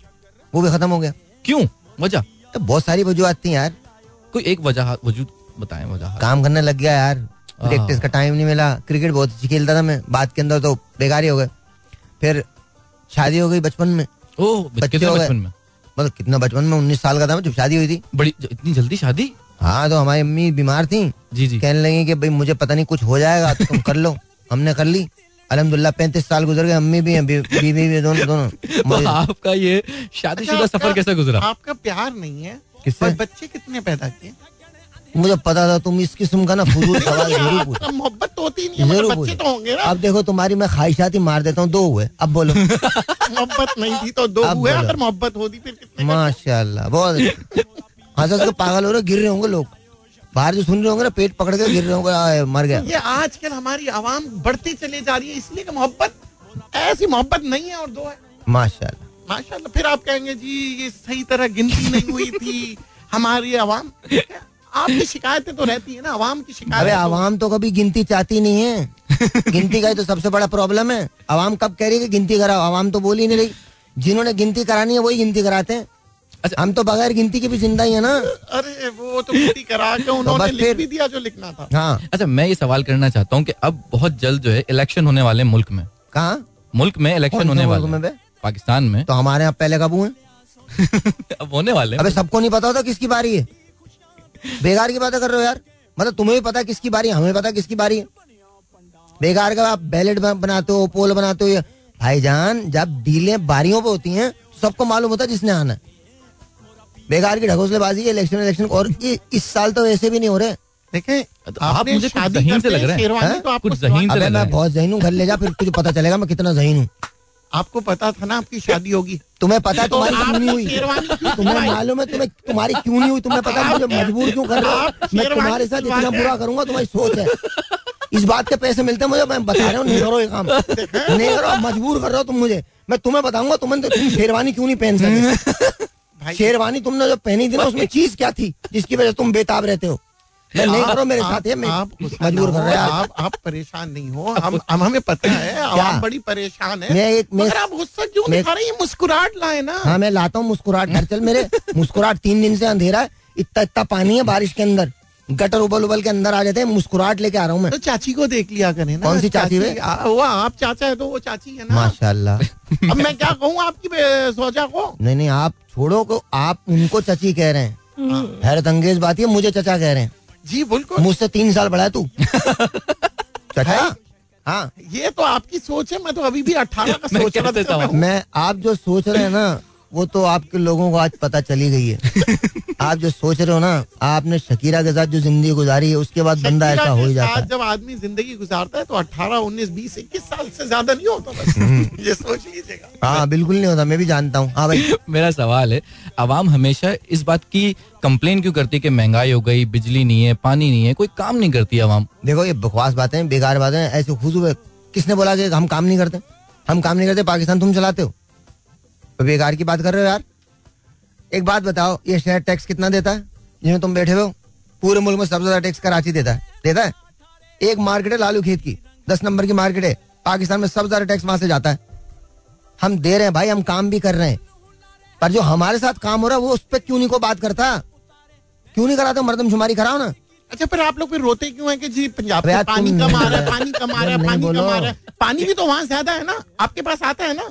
वो भी खत्म हो गया। क्यों? वजह? तो बहुत सारी वजूहत थी यार। कोई एक वजह वजूद बताएँ वजह। काम करने लग गया यार। प्रैक्टिस का टाइम नहीं मिला। क्रिकेट बहुत अच्छी खेलता था मैं। बात के अंदर तो बेकार ही हो गए। फिर शादी हो गई बचपन में। ओह बच्चे हो गए। मतलब कितना बचपन में? उन्नीस साल का था जब शादी हुई थी। बड़ी इतनी जल्दी शादी? हाँ तो हमारी अम्मी बीमार थी। जी जी। कहने लगी कि भाई मुझे पता नहीं कुछ हो जाएगा तो तुम कर लो। [LAUGHS] हमने कर ली। अलहमदुल्ला पैंतीस साल गुजर गए अम्मी भी हैं बीवी भी दोनों दोनों। [LAUGHS] तो आपका ये शादीशुदा अच्छा, सफ़र कैसे गुजरा? आपका प्यार नहीं है किससे? बच्चे कितने पैदा किए? मुझे पता था तुम इस किस्म का ना फजूल सवाल [LAUGHS] ज़रूर पूछ। [LAUGHS] मोहब्बत तो होती नहीं है बच्चे तो होंगे ना। अब देखो तुम्हारी मैं ख्वाहिशात ही मार देता हूँ दो हुए अब बोलो। मोहब्बत नहीं थी तो दो हुए अगर मोहब्बत होती फिर कितने माशाल्लाह बहुत हाँ पागल हो रहे गिर रहे होंगे लोग। बाहर जो सुन रहे होंगे ना पेट पकड़ के गिर रहे होंगे मर गया ये आजकल हमारी आवाम बढ़ती चली जा रही है इसलिए कि मोहब्बत ऐसी मोहब्बत नहीं है और दो है। माशाल्लाह। माशाल्लाह फिर आप कहेंगे जी ये सही तरह गिनती नहीं हुई थी हमारी आवाम। आपकी शिकायतें तो रहती है ना आवाम की शिकायत अरे आवाम तो कभी गिनती चाहती नहीं है। [LAUGHS] गिनती का ही तो सबसे बड़ा प्रॉब्लम है। आवाम कब कह रही है गिनती कराओ आवाम तो बोल ही नहीं रही। जिन्होंने गिनती करानी है वही गिनती कराते हैं। हम तो बगैर गिनती के भी ज़िंदा ही है ना। अरे वो तो करा के तो उन्होंने लिख भी दिया जो लिखना था। हाँ। अच्छा मैं ये सवाल करना चाहता हूँ कि अब बहुत जल्द जो है इलेक्शन होने वाले मुल्क में। कहा? मुल्क में इलेक्शन होने वाले में पाकिस्तान में। तो हमारे यहाँ पहले कब है [LAUGHS] अब होने वाले अबे सबको नहीं पता होता किसकी बारी है। बेकार की बातें कर रहे हो यार। मतलब तुम्हें भी पता किसकी बारी हमें पता किसकी बारी है। बेकार का आप बैलेट बनाते हो पोल बनाते हो भाईजान जब डीलें बारियों पे होती हैं सबको मालूम होता है जिसने आना है। बेकार की ढकोसलेबाजी है इलेक्शन इलेक्शन और इस साल तो ऐसे भी नहीं हो रहे। देखें तो आप मुझे कुछ जहीन से लग रहे हैं। तो कुछ जहीन से मैं बहुत जहीन हूँ घर ले जा फिर तुझे पता चलेगा मैं कितना जहीन हूँ। आपको पता था ना आपकी शादी होगी। तुम्हें पता है तुम्हारी क्यों नहीं हुई? तुम्हें मालूम है तुम्हें तुम्हारी क्यों नहीं हुई? तुम्हें पता है मुझे मजबूर क्यों कर रहा हूँ? मैं तुम्हारे साथ इतना बुरा करूँगा तुम्हारी सोच है। इस बात के पैसे मिलते हैं मुझे मैं बता रहा हूँ नहीं करो ये काम। नहीं करो मजबूर कर रहे हो तुम मुझे। मैं तुम्हें बताऊँगा तुम्हें तुम शेरवानी क्यों नहीं पहन सकते शेरवानी तुमने जो पहनी थी ना उसमें चीज़ क्या थी जिसकी वजह तुम बेताब रहते हो? मैं नहीं करो मेरे साथ है मैं आप मजबूर कर रहे हैं। आप आप परेशान नहीं हो हम हम हमें पता है आप बड़ी परेशान है। मैं एक मैं आप गुस्सा क्यों दिखा रही हैं? मुस्कुराहट लाए ना। हाँ मैं लाता हूँ मुस्कुराहट। घर चल मेरे मुस्कुराहट तीन दिन से अंधेरा है। इतना इतना पानी है बारिश के अंदर। गटर उबल उबल के अंदर आ जाते हैं मुस्कुराहट लेके आ रहा हूँ मैं। तो चाची को देख लिया करें ना। कौन सी चाची, चाची वो? आप चाचा है तो वो चाची है ना। माशाल्लाह। [LAUGHS] अब मैं क्या कहूँ आपकी सोचा को? नहीं नहीं आप छोड़ो को आप उनको चाची कह रहे हैं। हाँ। हैरत अंगेज बात है मुझे चचा कह रहे हैं। जी बिल्कुल। मुझसे तीन साल बड़ा है तू। [LAUGHS] चचा? हाँ? ये तो आपकी सोच है मैं तो अभी भी अठारह का सोच रहा था मैं आप जो सोच रहे हैं ना वो तो आपके लोगों को आज पता चली गई है। [LAUGHS] आप जो सोच रहे हो ना आपने शकीरा के साथ जो ज़िंदगी गुजारी है उसके बाद बंदा ऐसा हो ही जाता है। जब आदमी ज़िंदगी गुजारता है तो 18, 19, 20, इक्कीस साल से ज़्यादा नहीं होता बस। हम्म। ये सोच लीजिएगा। हाँ बिल्कुल नहीं होता मैं भी जानता हूँ। हाँ भाई। [LAUGHS] मेरा सवाल है आवाम हमेशा इस बात की कंप्लेन क्यों करती है कि महँगाई हो गई बिजली नहीं है पानी नहीं है कोई काम नहीं करती आवाम? देखो ये बकवास बातें बेकार बातें ऐसे खुशबू किसने बोला कि हम काम नहीं करते? हम काम नहीं करते पाकिस्तान तुम चलाते हो। बेकार की बात कर रहे हो यार। एक बात बताओ ये शहर टैक्स कितना देता है? जिसमें तुम बैठे हो पूरे मुल्क में सबसे ज़्यादा टैक्स कराची देता है। देता है? एक मार्केट है लालू खेत की दस नंबर की मार्केट है। पाकिस्तान में सबसे ज़्यादा टैक्स वहाँ से जाता है। हम दे रहे हैं भाई हम काम भी कर रहे हैं। पर जो हमारे साथ काम हो रहा है वो उस पर क्यों नहीं को बात करता? क्यों नहीं कराते? मर्दमशुमारी कराओ ना। अच्छा फिर आप लोग फिर रोते क्यों हैं कि जी पंजाब में पानी कम आ [LAUGHS] रहा है पानी कम आ रहा है पानी कम आ रहा है। पानी भी तो वहाँ ज़्यादा है ना? आपके पास आता है ना?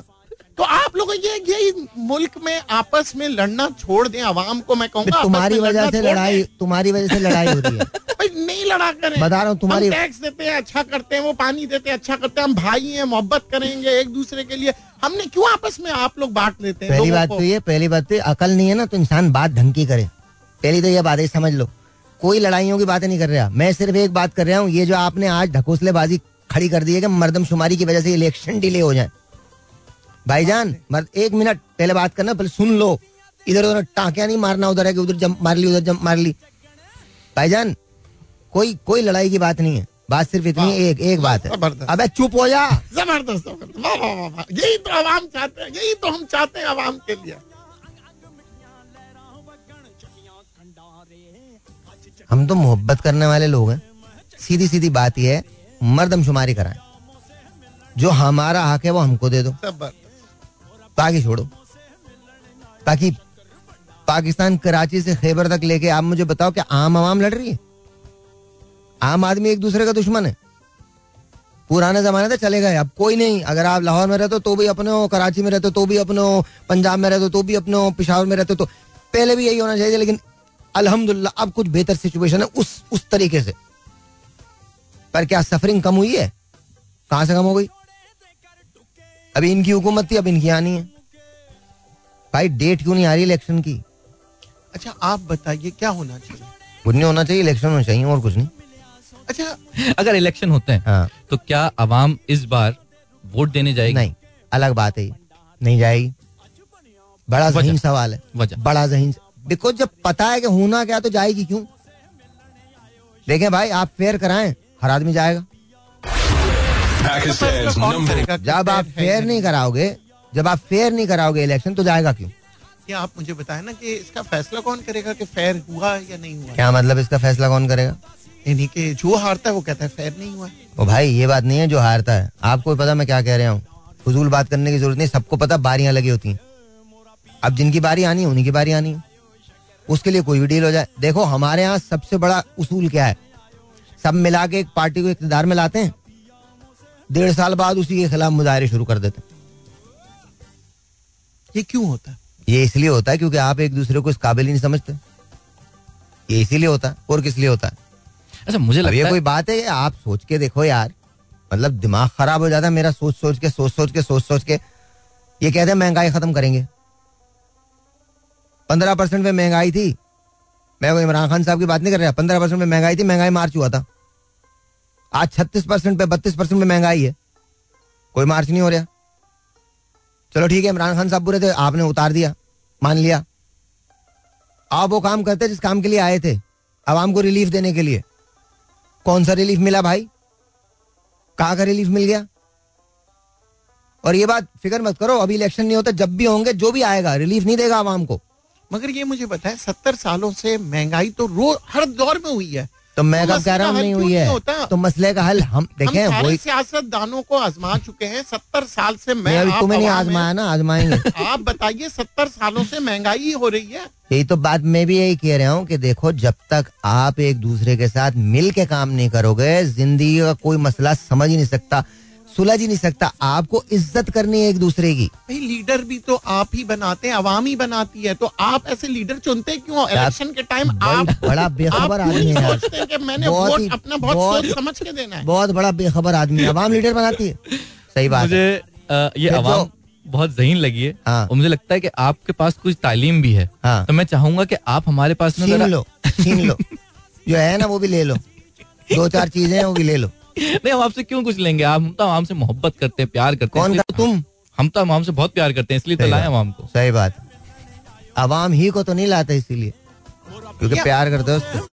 तो आप लोग ये ये मुल्क में आपस में लड़ना छोड़ दें आवाम को मैं कहूँगा तुम्हारी वजह से लड़ाई तुम्हारी वजह से लड़ाई हो रही है। [LAUGHS] भाई नहीं लड़ा करें। बता रहा हूँ तुम्हारी टैक्स देते हैं अच्छा करते हैं वो पानी देते हैं अच्छा करते हैं हम भाई हैं मोहब्बत करेंगे एक दूसरे के लिए। हमने क्यों आपस में आप लोग बांट लेते हैं पहली बात तो ये पहली बात तो अकल नहीं है ना तो इंसान बात ढंग की करे। पहली तो ये बात है समझ लो। कोई लड़ाइयों की बातें नहीं कर रहा। मैं सिर्फ़ एक बात कर रहा हूँ ये जो आपने आज ढकोसलेबाजी खड़ी कर दी है कि मर्दमशुमारी की वजह से इलेक्शन डिले हो जाए। भाईजान मर्द एक मिनट पहले बात करना पहले सुन लो। इधर उधर टाकिया नहीं मारना उधर है कि उधर जंप मार ली उधर जंप मार ली। भाईजान कोई कोई लड़ाई की बात नहीं है। बात सिर्फ़ इतनी एक एक बात है। अबे चुप हो जा। ज़बरदस्त यही तो आवाम चाहते हैं यही तो हम चाहते हैं आवाम के लिए। हम तो मोहब्बत करने वाले लोग हैं। सीधी सीधी बात यह है मर्दमशुमारी कराएँ। जो हमारा हक है वो हमको दे दो। बाकी छोड़ो। ताकि पाकिस्तान कराची से खैबर तक लेके आप मुझे बताओ कि आम आवाम लड़ रही है? आम आदमी एक दूसरे का दुश्मन है। पुराने जमाने से चले गए, अब कोई नहीं। अगर आप लाहौर में रहते हो तो भी अपने हो, कराची में रहते हो तो भी अपने हो, पंजाब में रहते हो तो भी अपने हो, पिशावर में रहते हो तो पहले भी यही होना चाहिए लेकिन अल्हम्दुलिल्लाह अब कुछ बेहतर सिचुएशन है उस उस तरीके से। पर क्या सफरिंग कम हुई है? कहाँ से कम हो गई? अभी इनकी हुकूमत थी अब इनकी आनी है। भाई डेट क्यों नहीं आ रही इलेक्शन की? अच्छा आप बताइए क्या होना चाहिए? कुछ नहीं होना चाहिए इलेक्शन होना चाहिए और कुछ नहीं। अच्छा अगर इलेक्शन होते हैं हाँ। तो क्या अवाम इस बार वोट देने जाएगी? नहीं अलग बात है नहीं जाएगी। बड़ा जहीन सवाल है। बड़ा जहीन बिकॉज़ जब पता है कि होना क्या तो जाएगी क्यों? देखें भाई आप फेयर कराएँ हर आदमी जाएगा। जब आप फेयर नहीं कराओगे जब आप फेयर नहीं कराओगे इलेक्शन तो जाएगा क्यों? क्या आप मुझे बताए ना कि इसका फैसला कौन करेगा कि फेयर हुआ या नहीं हुआ? क्या मतलब इसका फैसला कौन करेगा? यानी कि जो हारता है वो कहता है फेयर नहीं हुआ। ओ भाई ये बात नहीं है जो हारता है। आपको पता मैं क्या कह रहा हूँ। फजूल बात करने की ज़रूरत नहीं सबको पता बारियाँ लगी होती हैं। अब जिनकी बारी आनी है उन्हीं की बारी आनी है। उसके लिए कोई भी डील हो जाए। देखो हमारे यहाँ सबसे बड़ा उसूल क्या है? सब मिला के एक पार्टी को इकतदार में लाते हैं। डेढ़ साल बाद उसी के खिलाफ मुजाहरे शुरू कर देते। ये क्यों होता? है ये इसलिए होता है क्योंकि आप एक दूसरे को इस काबिल ही नहीं समझते। ये इसीलिए होता है और किस लिए होता? है अच्छा मुझे लगता ये कोई बात है आप सोच के देखो यार। मतलब दिमाग खराब हो जाता है मेरा सोच सोच के सोच सोच के सोच सोच के। ये कहते हैं महँगाई खत्म करेंगे। पंद्रह परसेंट में महँगाई थी। मैं वो इमरान खान साहब की बात नहीं कर रहा पंद्रह परसेंट में महँगाई थी महँगाई मार्च हुआ था। आज छत्तीस परसेंट पे बत्तीस परसेंट में महँगाई है। कोई मार्च नहीं हो रहा। चलो ठीक है, इमरान खान साहब बुरे थे, आपने उतार दिया, मान लिया। आप वो काम करते जिस काम के लिए आए थे, आवाम को रिलीफ देने के लिए। कौन सा रिलीफ मिला भाई? कहा का रिलीफ मिल गया? और ये बात फ़िक्र मत करो, अभी इलेक्शन नहीं होता, जब भी होंगे, जो भी आएगा रिलीफ नहीं देगा आवाम को। मगर ये मुझे बताए, सत्तर सालों से महँगाई तो रोज हर दौर में हुई है। तो मैं कब कह रहा हूँ नहीं हुई है? तो मसले का हल हम देखें वही सियासत दानों को आजमा चुके हैं सत्तर साल से मैं अभी तुम्हें नहीं आजमाया ना आजमाएँगे। [LAUGHS] आप बताइए सत्तर सालों से महँगाई हो रही है? यही तो बात मैं भी यही कह रहा हूँ कि देखो जब तक आप एक दूसरे के साथ मिल के काम नहीं करोगे ज़िंदगी का कोई मसला समझ ही नहीं सकता। सुलझ ही नहीं सकता। आपको इज़्ज़त करनी है एक दूसरे की। भाई लीडर भी तो आप ही बनाते हैं आवाम ही बनाती है तो आप ऐसे लीडर चुनते क्यों इलेक्शन के टाइम आप बड़ा बेखबर आदमी है सोचते हैं कि मैंने वोट अपना बहुत सोच समझ के देना है। बहुत बड़ा बेखबर आदमी है। आवाम लीडर बनाती है। सही बात मुझे ये आवाम बहुत जहीन लगी है। हाँ। और मुझे लगता है कि आपके पास कुछ तालीम भी है। हाँ। तो मैं चाहूँगा कि आप हमारे पास छीन लो छीन लो। [LAUGHS] जो है ना वो भी ले लो। दो चार चीज़ें हैं वो भी ले लो। [LAUGHS] नहीं हम आपसे क्यों कुछ लेंगे? आप हम तो हमसे मोहब्बत करते हैं प्यार करते हैं कौन तुम? हम तो हमसे बहुत प्यार करते हैं इसलिए तो लाए हम को। सही बात। आवाम ही को तो नहीं लाते इसीलिए। क्योंकि प्यार करते हो